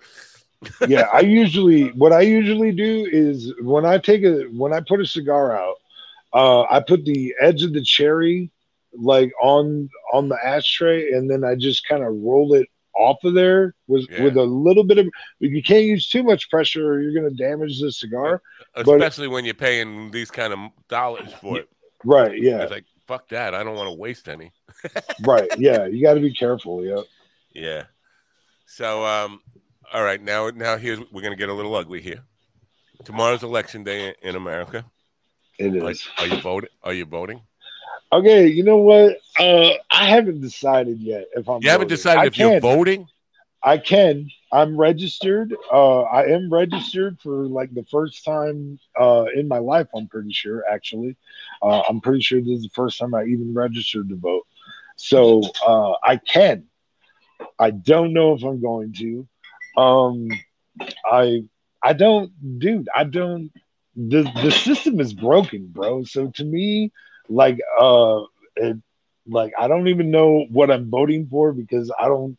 *laughs* yeah, I usually what I usually do is when I take a when I put a cigar out, uh, I put the edge of the cherry like on on the ashtray, and then I just kind of roll it off of there with Yeah. with a little bit of. You can't use too much pressure, or you're going to damage the cigar. But- Especially when you're paying these kind of dollars for it. Right? Yeah. It's like fuck that. I don't want to waste any. *laughs* right. Yeah. You got to be careful. Yeah. Yeah. So um, all right now now here's we're gonna get a little ugly here. Tomorrow's election day in- America. It Are, are you voting? Are you voting? Okay. You know what? Uh, I haven't decided yet if I'm. You haven't voting. decided I if you're can. voting. I can. I'm registered. Uh, I am registered for like the first time uh, in my life. I'm pretty sure. Actually, uh, I'm pretty sure this is the first time I even registered to vote. So uh, I can. I don't know if I'm going to. Um, I I don't, dude. I don't. The the system is broken, bro. So to me, like uh, it, like I don't even know what I'm voting for because I don't.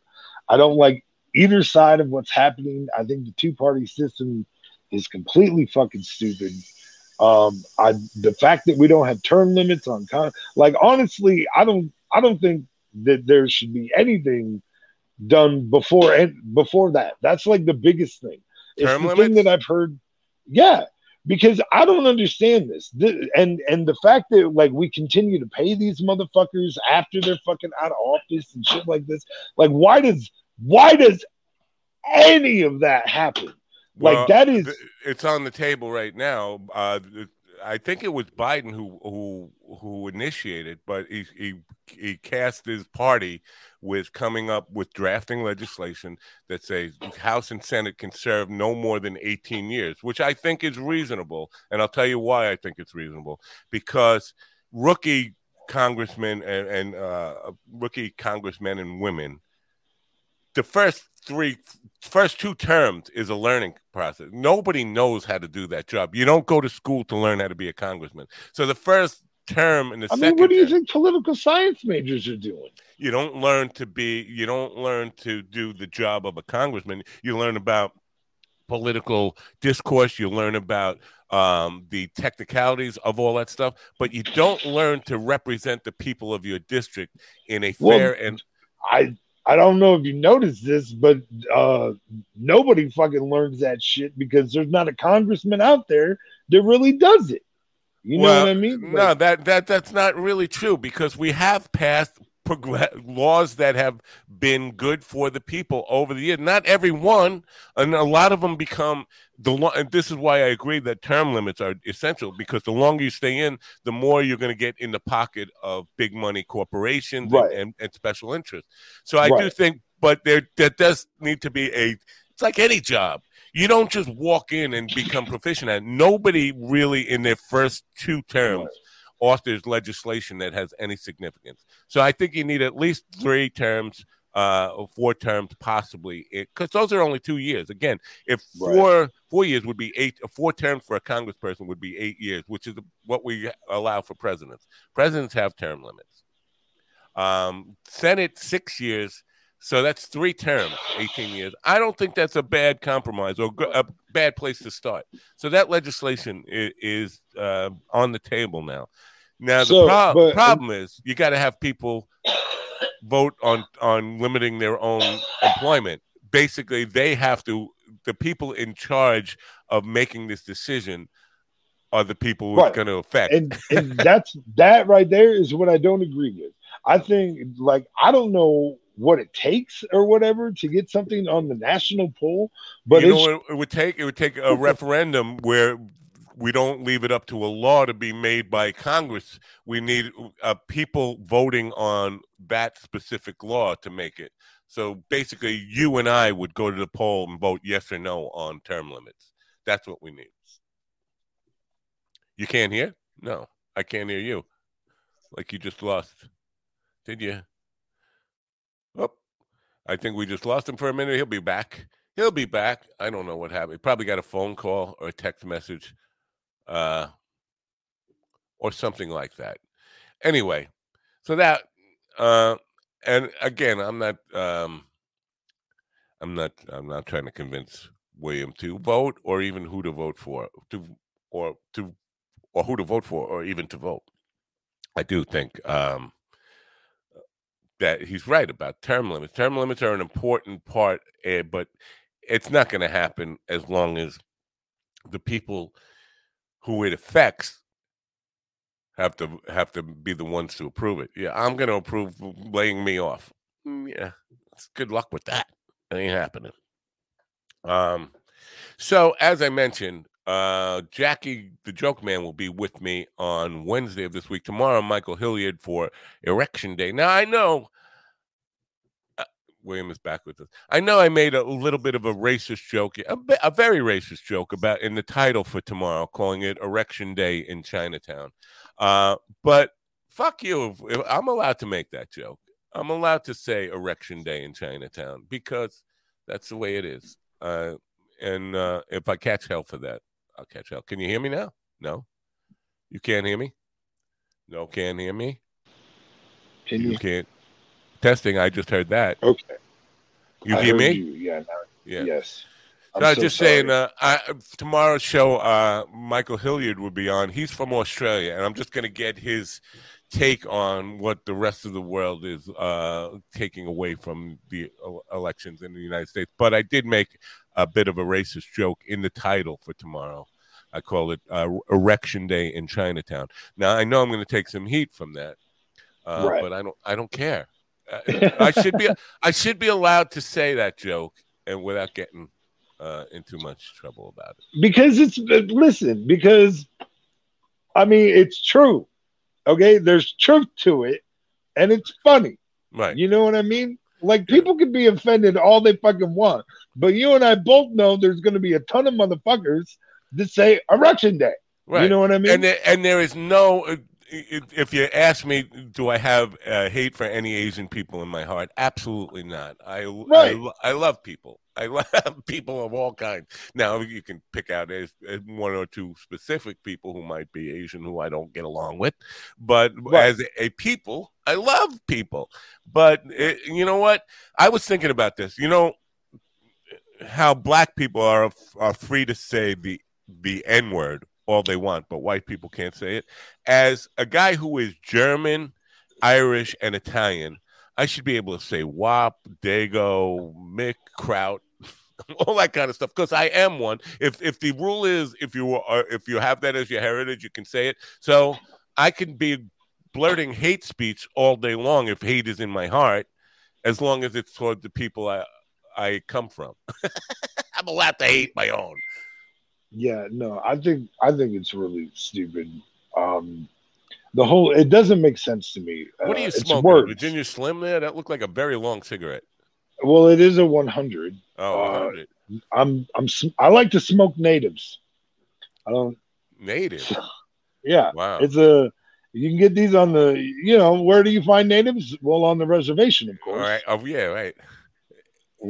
I don't like either side of what's happening. I think the two party system is completely fucking stupid. Um, I the fact that we don't have term limits on con like honestly, I don't I don't think that there should be anything done before and before that. That's like the biggest thing. It's Term the limits? thing that I've heard. Yeah, because I don't understand this. Th- and and the fact that like we continue to pay these motherfuckers after they're fucking out of office and shit like this. Like, why does why does any of that happen? Well, like that is it's on the table right now. Uh, I think it was Biden who who who initiated, but he he he cast his party with coming up with drafting legislation that says House and Senate can serve no more than 18 years, which I think is reasonable, and I'll tell you why I think it's reasonable. Because rookie congressmen and, and uh, rookie congressmen and women the first three first two terms is a learning process. Nobody knows how to do that job. You don't go to school to learn how to be a congressman. So the first term and the I second mean, what do you term, think political science majors are doing? you don't learn to be you don't learn to do the job of a congressman. You learn about political discourse. You learn about um, the technicalities of all that stuff but you don't learn to represent the people of your district in a Well, fair and I I don't know if you noticed this, but uh nobody fucking learns that shit because there's not a congressman out there that really does it. You know Well, what I mean? No, that that that's not really true because we have passed progr- laws that have been good for the people over the years. Not every one, and a lot of them become the. Lo- and this is why I agree that term limits are essential because the longer you stay in, the more you're going to get in the pocket of big money corporations and- Right. and, and, special interests. So I do think, but there there does need to be a. It's like any job. You don't just walk in and become proficient at. Nobody really in their first two terms authors legislation that has any significance. So I think you need at least three terms, uh, four terms possibly, because those are only two years. Again, if Right. four four years would be eight, four terms for a congressperson would be eight years, which is what we allow for presidents. Presidents have term limits. Um, Senate six years. So that's three terms, 18 years. I don't think that's a bad compromise or a bad place to start. So that legislation is, is uh, on the table now. Now the So, prob- but- problem is you got to have people vote on on limiting their own employment. Basically, they have to. The people in charge of making this decision are the people who Right. it's going to affect. and and that's that right there is what I don't agree with. I think like I don't know what it takes or whatever to get something on the national poll, but you know it would take? It would take a referendum where we don't leave it up to a law to be made by Congress. We need uh, people voting on that specific law to make it. So basically, you and I would go to the poll and vote yes or no on term limits. That's what we need. You can't hear? No, I can't hear you. Like you just lost. Did you? Oh, I think we just lost him for a minute. He'll be back. He'll be back. I don't know what happened. He probably got a phone call or a text message, uh, or something like that. Anyway, so that, uh, and again, I'm not, um, I'm not, I'm not trying to convince William to vote or even who to vote for to or to or who to vote for or even to vote. I do think um, that he's right about term limits. Term limits are an important part, uh, but it's not going to happen as long as the people who it affects have to have to be the ones to approve it. Yeah, I'm going to approve laying me off. Mm, yeah, good luck with that. It ain't happening. Um, so as I mentioned, uh, Jackie the Joke Man will be with me on Wednesday of this week. Tomorrow, Michael Hilliard for Erection Day. Now I know William is back with us. I know I made a little bit of a racist joke, a, a very racist joke about in the title for tomorrow, calling it Erection Day in Chinatown. Uh, but fuck you, if, if I'm allowed to make that joke. I'm allowed to say Erection Day in Chinatown because that's the way it is. Uh, and uh, if I catch hell for that, I'll catch hell. Can you hear me now? No, you can't hear me. No, can't hear me. Can You you? can't. Testing. I just heard that. Okay. You I hear me? you. Yeah. Now, Yeah. Yes. So I'm I was so just sorry. saying, uh, I, tomorrow's show, uh, Michael Hilliard will be on. He's from Australia, and I'm just going to get his take on what the rest of the world is uh, taking away from the elections in the United States. But I did make a bit of a racist joke in the title for tomorrow. I call it uh, Erection Day in Chinatown. Now I know I'm going to take some heat from that, uh, Right. but I don't. I don't care. I should be. I should be allowed to say that joke and without getting uh, in too much trouble about it. because it's listen because i mean it's true okay there's truth to it and it's funny Right. you know what i mean like people can be offended all they fucking want but you and i both know there's going to be a ton of motherfuckers that say erection day right. you know what i mean and there, and there is no. I- If you ask me, do I have uh, hate for any Asian people in my heart? Absolutely not. I I, Right. lo- I love people. I *laughs* love people of all kinds. Now you can pick out as, as one or two specific people who might be Asian who I don't get along with, but Right. as a, a people, I love people. But it, you know what? I was thinking about this. You know how black people are are free to say the the N word all they want, but white people can't say it. As a guy who is German, Irish, and Italian, I should be able to say WOP, Dago, Mick, Kraut, *laughs* all that kind of stuff because I am one. If if the rule is if you are if you have that as your heritage, you can say it. So I can be blurting hate speech all day long if hate is in my heart, as long as it's toward the people I I come from. *laughs* I'm allowed to hate my own. Yeah no i think i think it's really stupid um the whole it doesn't make sense to me What are Uh, you it's smoking? Virginia Slim there? That looked like a very long cigarette. well it is a 100 Oh, Uh, 100. i'm i'm i like to smoke natives i don't native. *laughs* yeah Wow. It's a you can get these on the you know where do you find natives? Well, on the reservation, of course. right. Oh, yeah, right.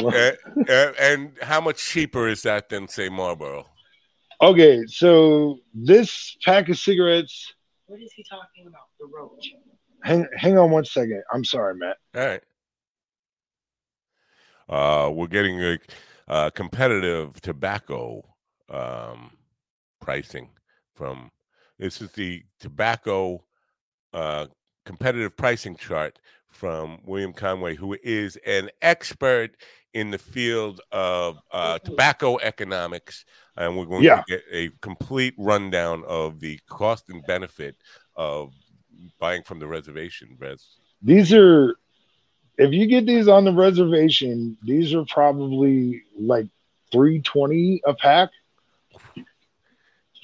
Uh, uh, and how much cheaper is that than say Marlboro? Okay, so this pack of cigarettes. What is he talking about? The roach. Hang hang on one second. I'm sorry, Matt. All right. Uh, we're getting a uh, competitive tobacco um, pricing from. This is the tobacco uh, competitive pricing chart from William Conway, who is an expert in the field of uh, tobacco economics, and we're going Yeah. to get a complete rundown of the cost and benefit of buying from the reservation. Res. These are if you get these on the reservation, these are probably like 320 a pack.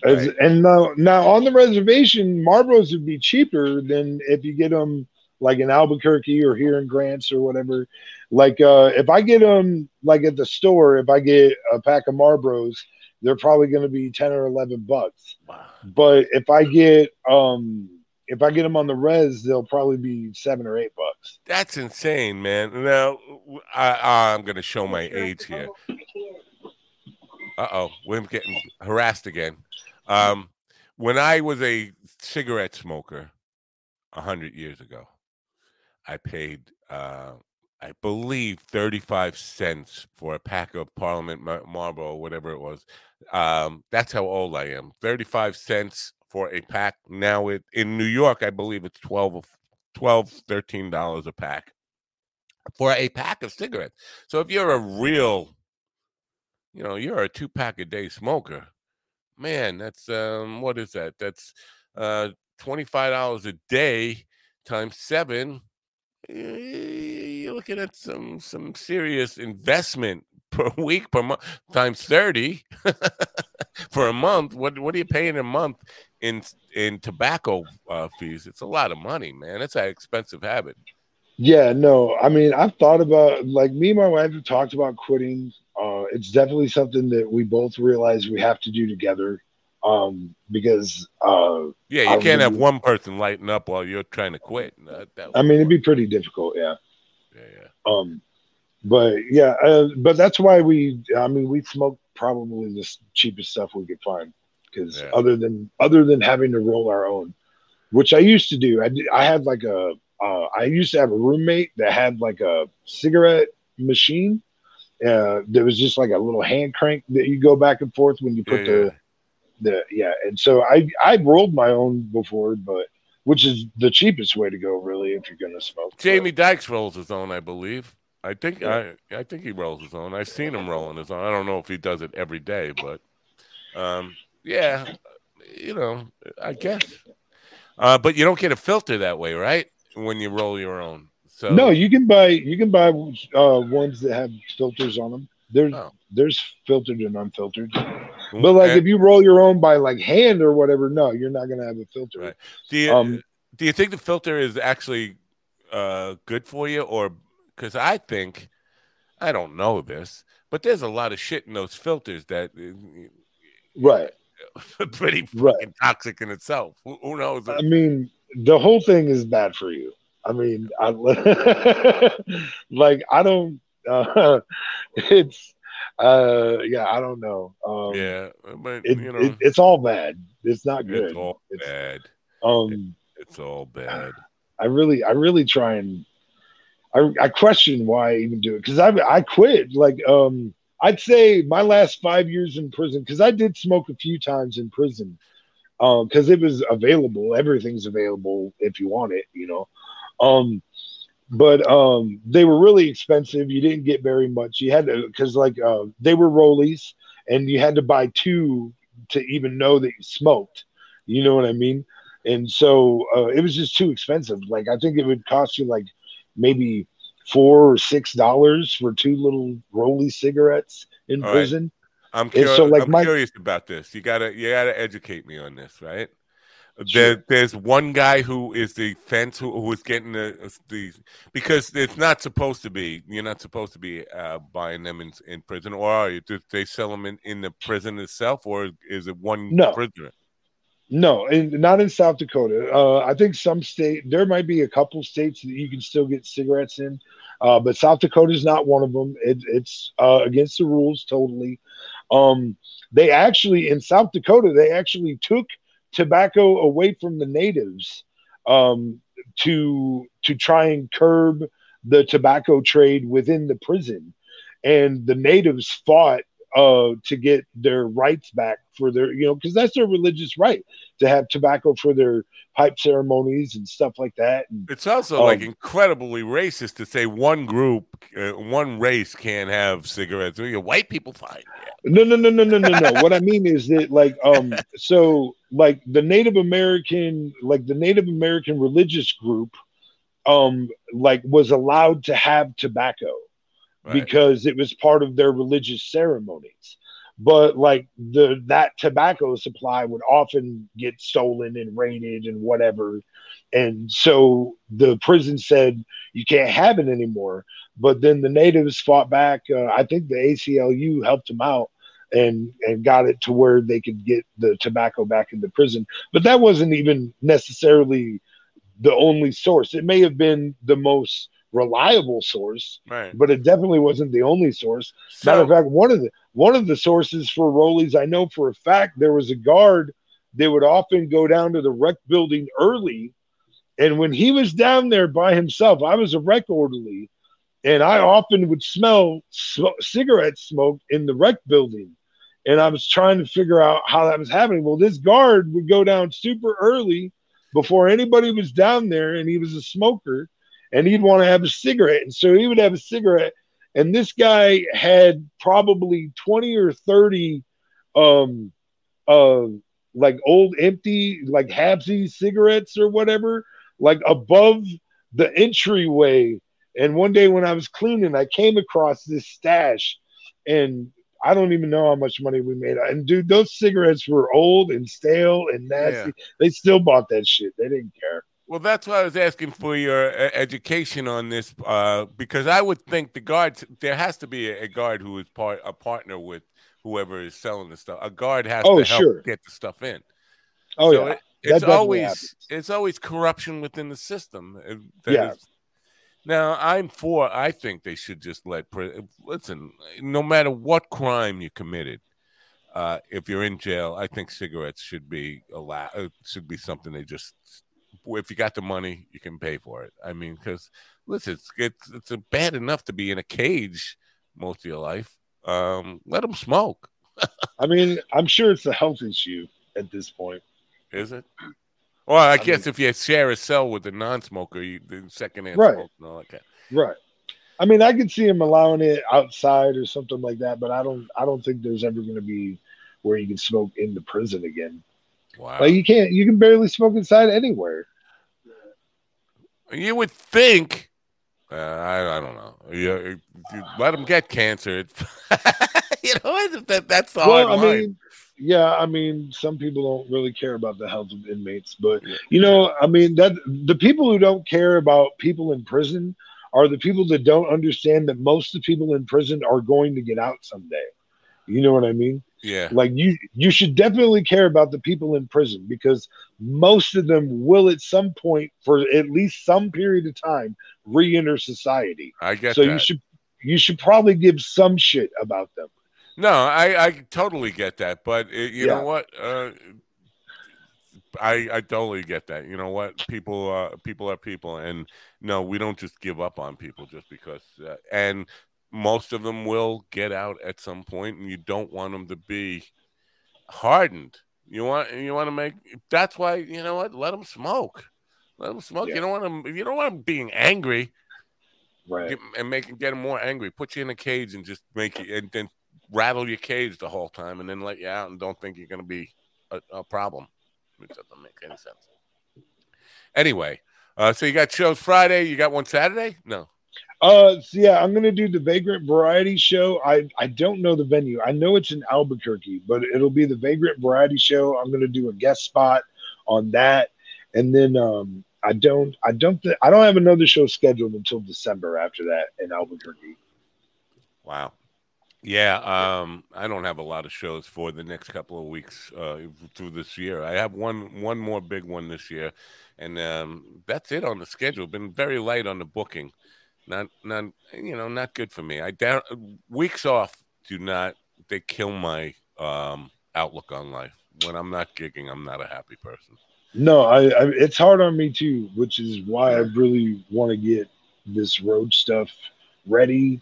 As- Right. And now, now on the reservation, Marlboros would be cheaper than if you get them like in Albuquerque or here in Grants or whatever. Like uh, if I get them like at the store, if I get a pack of Marlboros, they're probably going to be 10 or 11 bucks. But if I get um if I get them on the res, they'll probably be seven or eight bucks. That's insane, man. Now I, I'm going to show my age here. Uh oh, William's getting harassed again. Um, when I was a cigarette smoker a hundred years ago, I paid uh, I believe, 35 cents for a pack of Parliament Mar- Marlboro, whatever it was. Um, that's how old I am. 35 cents for a pack. Now it in New York, I believe it's 12 of 12 13 dollars a pack for a pack of cigarettes. So if you're a real you know, you're a two pack a day smoker. Man, that's um what is that? That's uh $25 a day times 7 you're looking at some some serious investment *laughs* per week per month times 30 *laughs* for a month what what are you paying a month in in tobacco uh, fees it's a lot of money man it's an expensive habit Yeah, no, I mean, I've thought about like me and my wife have talked about quitting. Uh, it's definitely something that we both realize we have to do together. Um, because uh, yeah you I can't have one person lighting up while you're trying to quit I mean, it'd be pretty difficult. Yeah. Um, but yeah, uh, but that's why we. I mean, we smoke probably the cheapest stuff we could find because Yeah. other than other than having to roll our own, which I used to do. I did, I had like a. Uh, I used to have a roommate that had like a cigarette machine. Uh, there was just like a little hand crank that you go back and forth when you put Yeah, the yeah. the yeah. And so I I rolled my own before, but which is the cheapest way to go really if you're gonna smoke. But- Jamie Dykes rolls his own, I believe. I think Yeah. I I think he rolls his own. I've seen him rolling his own. I don't know if he does it every day, but um, yeah, you know, I guess. Uh, but you don't get a filter that way, right? When you roll your own. So No, you can buy you can buy uh, ones that have filters on them. There's Oh. there's filtered and unfiltered. But like and if you roll your own by like hand or whatever, no, you're not gonna have a filter. Right. do you um, do you think the filter is actually uh, good for you, or because I think I don't know this, but there's a lot of shit in those filters that Right. *laughs* uh, pretty Right. toxic in itself. Who, who knows? I mean, the whole thing is bad for you. I mean, I *laughs* like I don't. Uh, *laughs* it's uh, yeah, I don't know. Um, yeah, but it, you know, it, it's all bad. It's not good. it's all It's, bad. um, It's all bad. I really, I really try and I, I question why I even do it because I, I quit. Like, um, I'd say my last five years in prison because I did smoke a few times in prison, um, because it was available. Everything's available if you want it, you know. Um, but um, they were really expensive. You didn't get very much. You had to because like uh, they were rollies, and you had to buy two to even know that you smoked. You know what I mean? and so uh, it was just too expensive. Like I think it would cost you like maybe four or six dollars for two little rolly cigarettes in All right. prison. I'm, And curious. so, like, I'm my- curious about this. You gotta you gotta educate me on this, right? Sure. There, there's one guy who is the fence who, who is getting the the because it's not supposed to be. You're not supposed to be uh, buying them in in prison, or are you? Do they sell them in, in the prison itself, or is it one No. prisoner? No, and not in South Dakota. Uh, I think some state there might be a couple states that you can still get cigarettes in, uh, but South Dakota is not one of them. It, it's uh, against the rules totally. Um, they actually in South Dakota they actually took tobacco away from the natives um, to to try and curb the tobacco trade within the prison, and the natives fought uh, to get their rights back for their you know because that's their religious right to have tobacco for their pipe ceremonies and stuff like that. And It's also like Um, incredibly racist to say one group, uh, one race can't have cigarettes. You White people fine. no, no, no, no, no, no, no. *laughs* what I mean is that like um so like the Native American like the Native American religious group um like was allowed to have tobacco Because it was part of their religious ceremonies. But like the that tobacco supply would often get stolen and raided and whatever. And so the prison said you can't have it anymore. But then the natives fought back. Uh, I think the ACLU helped them out and and got it to where they could get the tobacco back in the prison. But that wasn't even necessarily the only source. It may have been the most reliable source, right. but it definitely wasn't the only source. Matter of fact, one of the one of the sources for rollies, I know for a fact there was a guard that would often go down to the rec building early, and when he was down there by himself, I was a rec orderly, and I often would smell sm- cigarette smoke in the rec building. And I was trying to figure out how that was happening. Well, this guard would go down super early before anybody was down there, and he was a smoker, and he'd want to have a cigarette. And so he would have a cigarette, and this guy had probably 20 or 30 um uh like old empty like Habsy cigarettes or whatever, like above the entryway. And one day when I was cleaning, I came across this stash, and I don't even know how much money we made. And dude, those cigarettes were old and stale and nasty. Yeah. They still bought that shit. They didn't care. Well, that's why I was asking for your uh, education on this, uh, because I would think the guards there has to be a, a guard who is part a partner with whoever is selling the stuff. A guard has Oh, to help sure. get the stuff in. Oh So yeah. it- it's always happens. it's always corruption within the system. uh, that Yeah. is- now I'm for. I think they should just let. Listen, no matter what crime you committed, uh, if you're in jail, I think cigarettes should be allowed. Uh, should be something they just. If you got the money, you can pay for it. I mean, because listen, it's it's, it's bad enough to be in a cage most of your life. Um, let them smoke. I mean, I'm sure it's a health issue at this point. Is it? Well, I, I guess if you share a cell with a non-smoker, you the secondhand Right. smoke and all that. kind- Right. I mean, I could see him allowing it outside or something like that, but I don't. I don't think there's ever going to be where you can smoke in the prison again. Wow. Like you can't. You can barely smoke inside anywhere. You would think. Uh, I, I don't know. You, you let them get cancer. *laughs* You know that, that's the hard I line. mean, yeah, I mean, some people don't really care about the health of inmates, but you know, I mean, that the people who don't care about people in prison are the people that don't understand that most of the people in prison are going to get out someday. You know what I mean? yeah. Like you, you should definitely care about the people in prison because most of them will, at some point, for at least some period of time, re-enter society. I get so that. you should, you should probably give some shit about them. No, I, I totally get that, but uh, you know what? Uh, I I totally get that. You know what? People uh people are people, and no, we don't just give up on people just because. Uh, and most of them will get out at some point, and you don't want them to be hardened. You want you want to make. That's why you know what? Let them smoke. Let them smoke. Yeah. You don't want them. You don't want them being angry Right. get, and make get them more angry. Put you in a cage and just make you and then rattle your cage the whole time, and then let you out and don't think you're going to be a, a problem. It doesn't make any sense. Anyway, uh, so you got shows Friday. You got one Saturday? No. Uh, so yeah, I'm gonna do the Vagrant Variety Show. I I don't know the venue. I know it's in Albuquerque, but it'll be the Vagrant Variety Show. I'm gonna do a guest spot on that, and then um, I don't I don't th- I don't have another show scheduled until December after that in Albuquerque. Wow. Yeah, um, I don't have a lot of shows for the next couple of weeks uh, through this year. I have one one more big one this year, and um, that's it on the schedule. Been very light on the booking. Not not you know not good for me. I down weeks off do not they kill my um, outlook on life. When I'm not gigging, I'm not a happy person. No, I, I it's hard on me too, which is why I really want to get this road stuff ready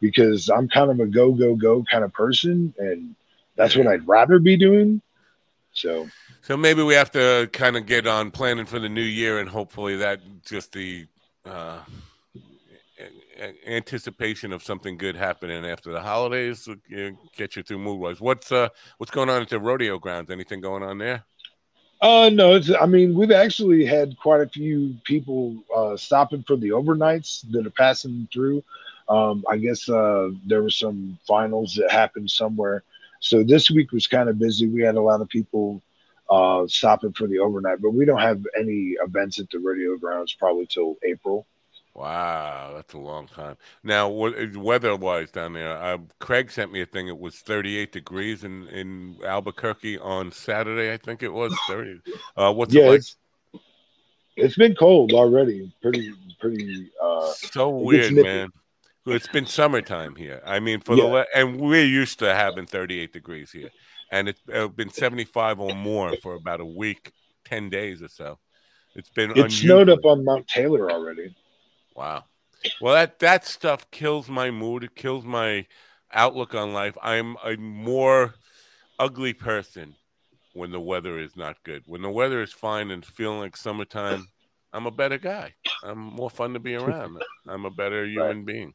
because I'm kind of a go go go kind of person, and that's what I'd rather be doing. So So maybe we have to kind of get on planning for the new year, and hopefully that just the uh, anticipation of something good happening after the holidays get- you through mood wise. What's uh what's going on at the rodeo grounds? Anything going on there? Uh no, I mean we've actually had quite a few people uh stopping for the overnights that are passing through. Um I guess uh there were some finals that happened somewhere. So this week was kind of busy. We had a lot of people uh stopping for the overnight, but we don't have any events at the rodeo grounds probably till April. Wow, that's a long time. Now, what weather wise down there? Uh, Craig sent me a thing. It was 38 degrees in in Albuquerque on Saturday. I think it was 30. Uh, what's yeah, it like? it's, it's been cold already. Pretty pretty uh so weird, man. It's been summertime here. I mean, for the Yeah. la- and we're used to having 38 degrees here, and it's uh, been 75 or more for about a week, 10 days or so. It's been it snowed up on Mount Taylor already. Wow. Well, that that stuff kills my mood. It kills my outlook on life. I'm a more ugly person when the weather is not good. When the weather is fine and feeling like summertime, I'm a better guy. I'm more fun to be *laughs* around. I'm a better human right. being.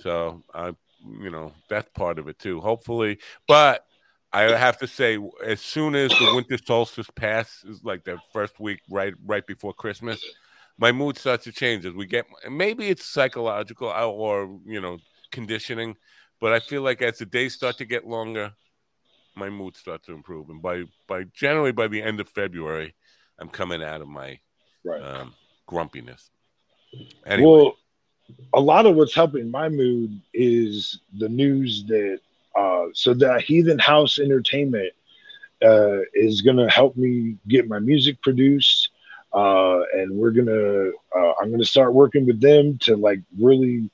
So I, you know, that's part of it too. Hopefully, but I have to say, as soon as the winter solstice passes, like the first week right right before Christmas, my mood starts to change as we get. Maybe it's psychological or you know conditioning, but I feel like as the days start to get longer, my mood starts to improve, and by by generally by the end of February, I'm coming out of my right. um, grumpiness. Anyway. Well, a lot of what's helping my mood is the news that uh, so that Heathen House Entertainment uh, is going to help me get my music produced, uh, and we're gonna uh, I'm gonna start working with them to like really.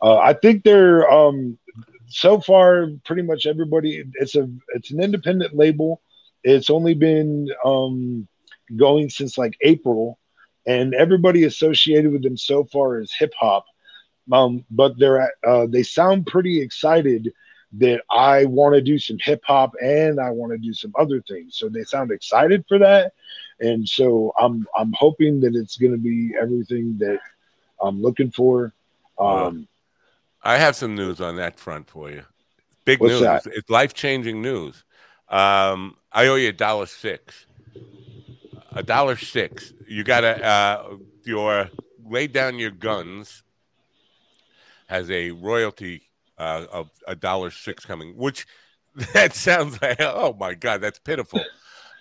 Uh, I think they're um, so far pretty much everybody. It's a it's an independent label. It's only been um, going since like April, and everybody associated with them so far is hip hop. Um, but they're uh, they sound pretty excited that I want to do some hip hop and I want to do some other things. So they sound excited for that, and so I'm I'm hoping that it's going to be everything that I'm looking for. Um, I have some news on that front for you. Big news. That? It's life changing news. Um, I owe you a dollar six. A dollar six. You gotta uh, your lay down your guns has a royalty uh, of a dollar six coming, which *laughs* that sounds like oh my god, that's pitiful.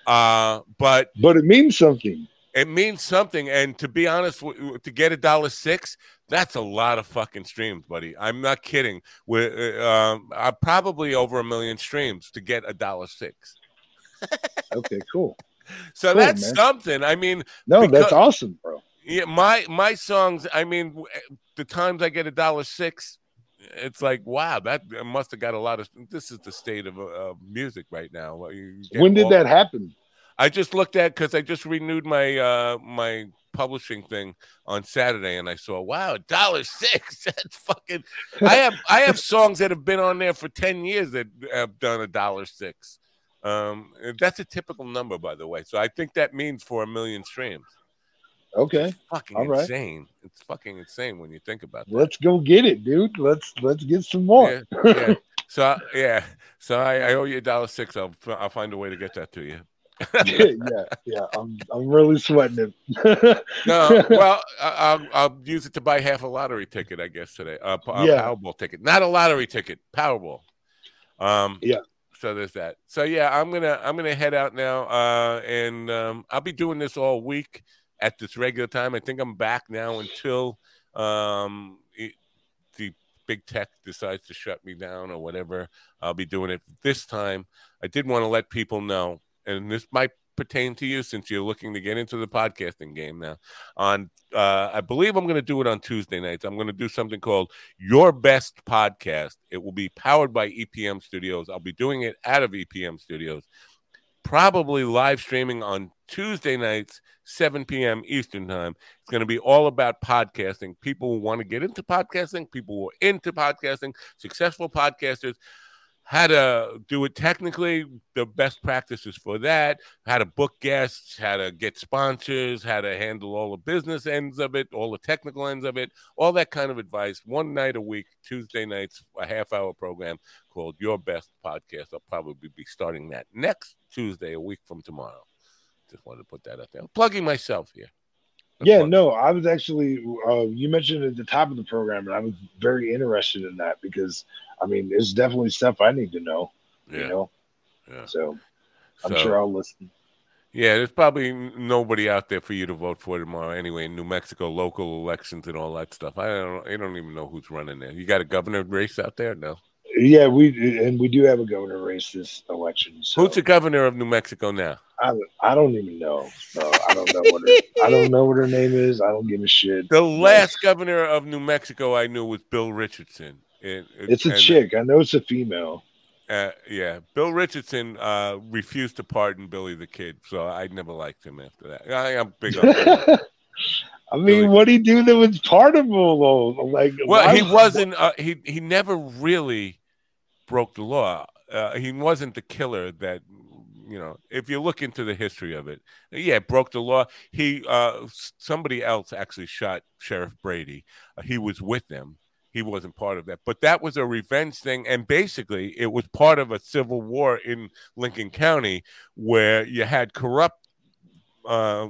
Uh, but but it means something. It means something, and to be honest, to get a dollar six, that's a lot of fucking streams, buddy. I'm not kidding. We're uh, um, probably over a million streams to get a dollar six. *laughs* okay, cool. So cool, that's man. something. I mean, no, because, that's awesome, bro. Yeah, my my songs. I mean, the times I get a dollar six, it's like wow, that must have got a lot of. This is the state of uh, music right now. When did that happen? I just looked at because I just renewed my uh my publishing thing on Saturday, and I saw wow, dollar six. *laughs* That's fucking. I have I have *laughs* songs that have been on there for ten years that have done a dollar six. Um, that's a typical number, by the way. So I think that means for a million streams. Okay. It's fucking All insane. Right. It's fucking insane when you think about that. Let's go get it, dude. Let's let's get some more. Yeah. yeah. *laughs* so yeah. So I, I owe you a dollar six. I'll I'll find a way to get that to you. *laughs* yeah, yeah. I'm I'm really sweating it. *laughs* no, well, I, will I'll use it to buy half a lottery ticket, I guess today. Uh, a yeah. Powerball ticket, not a lottery ticket, Powerball. Um, yeah. So there's that. So yeah, I'm gonna I'm gonna head out now, uh, and um, I'll be doing this all week at this regular time. I think I'm back now until um, it, the big tech decides to shut me down or whatever. I'll be doing it this time. I did want to let people know, and this might pertain to you since you're looking to get into the podcasting game now. On, uh, I believe I'm going to do it on Tuesday nights. I'm going to do something called Your Best Podcast. It will be powered by EPM Studios. I'll be doing it out of EPM Studios probably live streaming on Tuesday nights, 7 p.m. Eastern Time. It's going to be all about podcasting. People who want to get into podcasting, people who are into podcasting, successful podcasters, how to do it technically, the best practices for that, how to book guests, how to get sponsors, how to handle all the business ends of it, all the technical ends of it, all that kind of advice. One night a week, Tuesday nights, a half hour program called Your Best Podcast. I'll probably be starting that next Tuesday, a week from tomorrow. Just wanted to put that out there. I'm plugging myself here. Yeah, plugging. no, I was actually, uh, you mentioned at the top of the program, and I was very interested in that because, I mean, there's definitely stuff I need to know, yeah. you know? Yeah. So I'm so, sure I'll listen. Yeah, there's probably nobody out there for you to vote for tomorrow anyway. In New Mexico, local elections and all that stuff. I don't, I don't even know who's running there. You got a governor race out there? No. Yeah, we and we do have a governor race this election. So. Who's the governor of New Mexico now? I, I don't even know. No, I don't know what her, I don't know what her name is. I don't give a shit. The last governor of New Mexico I knew was Bill Richardson. It, it, it's a and, chick. I know it's a female. Uh, yeah, Bill Richardson uh, refused to pardon Billy the Kid, so I never liked him after that. I, am big. *laughs* I mean, what did he do that was pardonable of? Like, Well, why- he wasn't. Uh, he he never really broke the law. Uh, he wasn't the killer that you know. If you look into the history of it, yeah, broke the law. He uh, somebody else actually shot Sheriff Brady. Uh, he was with them. He wasn't part of that, but that was a revenge thing, and basically, it was part of a civil war in Lincoln County where you had corrupt, uh,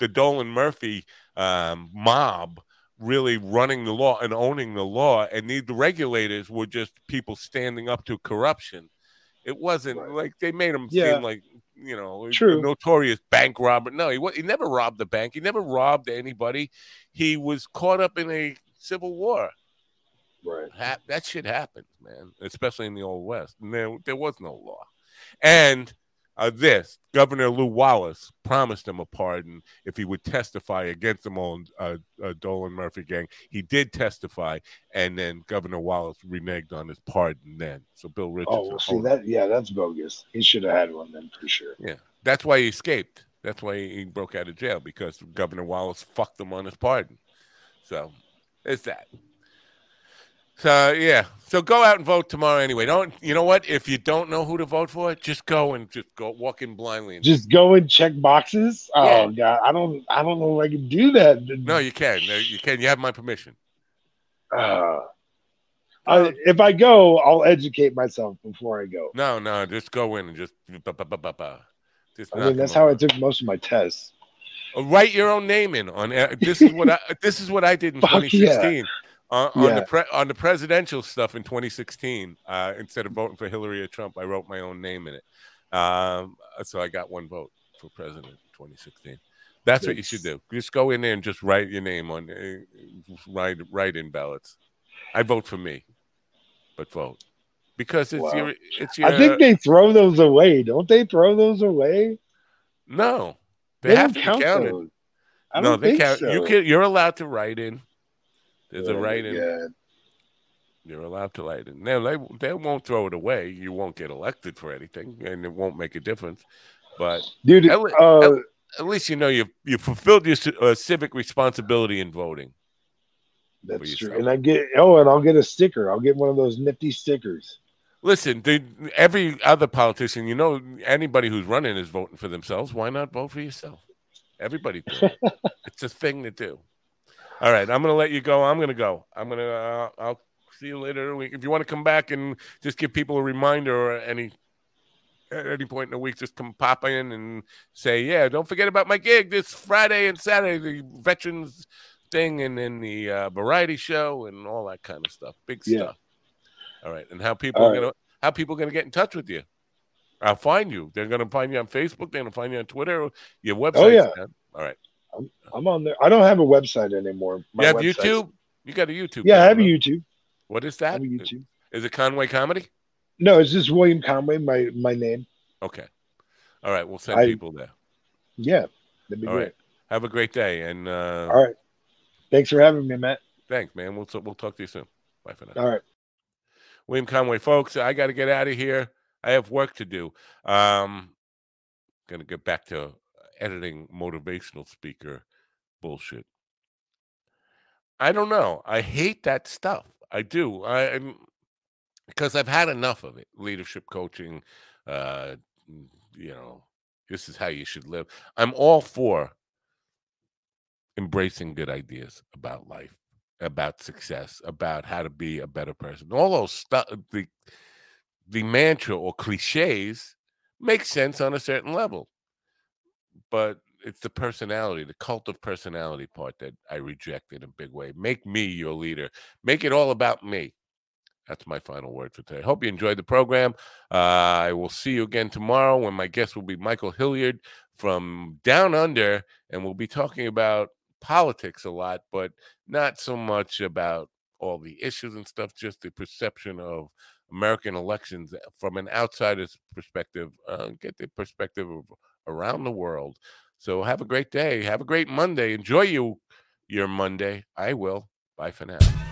the Dolan Murphy um, mob really running the law and owning the law, and the, the regulators were just people standing up to corruption. It wasn't Right. like they made him Yeah. seem like you know a True. notorious bank robber. No, he he never robbed the bank. He never robbed anybody. He was caught up in a civil war. right. Ha- that shit happens, man, especially in the old west. And there, there was no law. And uh, this Governor Lew Wallace promised him a pardon if he would testify against the Mullen, uh, uh, Dolan Murphy gang. He did testify, and then Governor Wallace reneged on his pardon. Then, so Bill Richardson. Oh, well, see that? Yeah, that's bogus. He should have had one then for sure. yeah, that's why he escaped. That's why he broke out of jail because Governor Wallace fucked him on his pardon. So it's that. So yeah, so go out and vote tomorrow anyway. Don't you know what? If you don't know who to vote for, just go and just go walk in blindly. And, Just go and check boxes. Oh god, I don't, I don't know if I can do that. no, you can. You can. You have my permission. Uh, I, if I go, I'll educate myself before I go. No, no, just go in and just. ba- ba- ba- ba- ba. Just I mean, that's how I took most of my tests. Write your own name in on. uh, This is what I. *laughs* This is what I did in Fuck 2016. On, on Yeah. the pre, on the presidential stuff in 2016, uh, instead of voting for Hillary or Trump, I wrote my own name in it. Um, so I got one vote for president in 2016. That's what you should do. Just go in there and just write your name on, uh, write write in ballots. I vote for me, but vote because it's Wow. your it's your. I think they throw those away. Don't they throw those away? no, they, have to count counted. those. I no, don't they think count. so. You can. You're allowed to write in. There's a Oh, write in. God. You're allowed to write it. Now they they won't throw it away. You won't get elected for anything, and it won't make a difference. But dude. At uh, at least you know you you fulfilled your uh, civic responsibility in voting. that's true. And I get oh, and I'll get a sticker. I'll get one of those nifty stickers. Listen, the, every other politician, you know, anybody who's running is voting for themselves. Why not vote for yourself? Everybody, *laughs* it. it's a thing to do. All right, I'm going to let you go. I'm going to go. I'm going to. Uh, I'll see you later. week. If you want to come back and just give people a reminder or any at any point in the week, just come pop in and say, yeah, don't forget about my gig this Friday and Saturday, the veterans thing, and then the uh, variety show and all that kind of stuff. Big Yeah. stuff. All right, and how people All are right. gonna how people are gonna get in touch with you? I'll find you. They're gonna find you on Facebook. They're gonna find you on Twitter. Your website. Oh, yeah. All right. I'm on there. I don't have a website anymore. My you have website's- YouTube. You got a YouTube. Yeah, I have a. YouTube. What is that? have a YouTube. Is it Conway Comedy? No, it's just William Conway. My my name. Okay. All right. We'll send I- people there. Yeah, that'd be All great. right. Have a great day, and uh, All right. Thanks for having me, Matt. thanks, man. We'll we'll talk to you soon. Bye for now. All right. William Conway, folks. I got to get out of here. I have work to do. Um, gonna get back to editing motivational speaker bullshit. I don't know. I hate that stuff. I do. I I'm, because I've had enough of it. Leadership coaching. Uh, you know, this is how you should live. I'm all for embracing good ideas about life about success, about how to be a better person. All those stuff, the the mantra or cliches make sense on a certain level, but it's the personality, the cult of personality part that I reject in a big way. Make me your leader. Make it all about me. That's my final word for today. Hope you enjoyed the program. Uh, I will see you again tomorrow when my guest will be Michael Hilliard from Down Under, and we'll be talking about politics a lot, but not so much about all the issues and stuff, just the perception of American elections from an outsider's perspective, uh, get the perspective of around the world. So have a great day. Have a great Monday. Enjoy you your Monday. I will. Bye for now.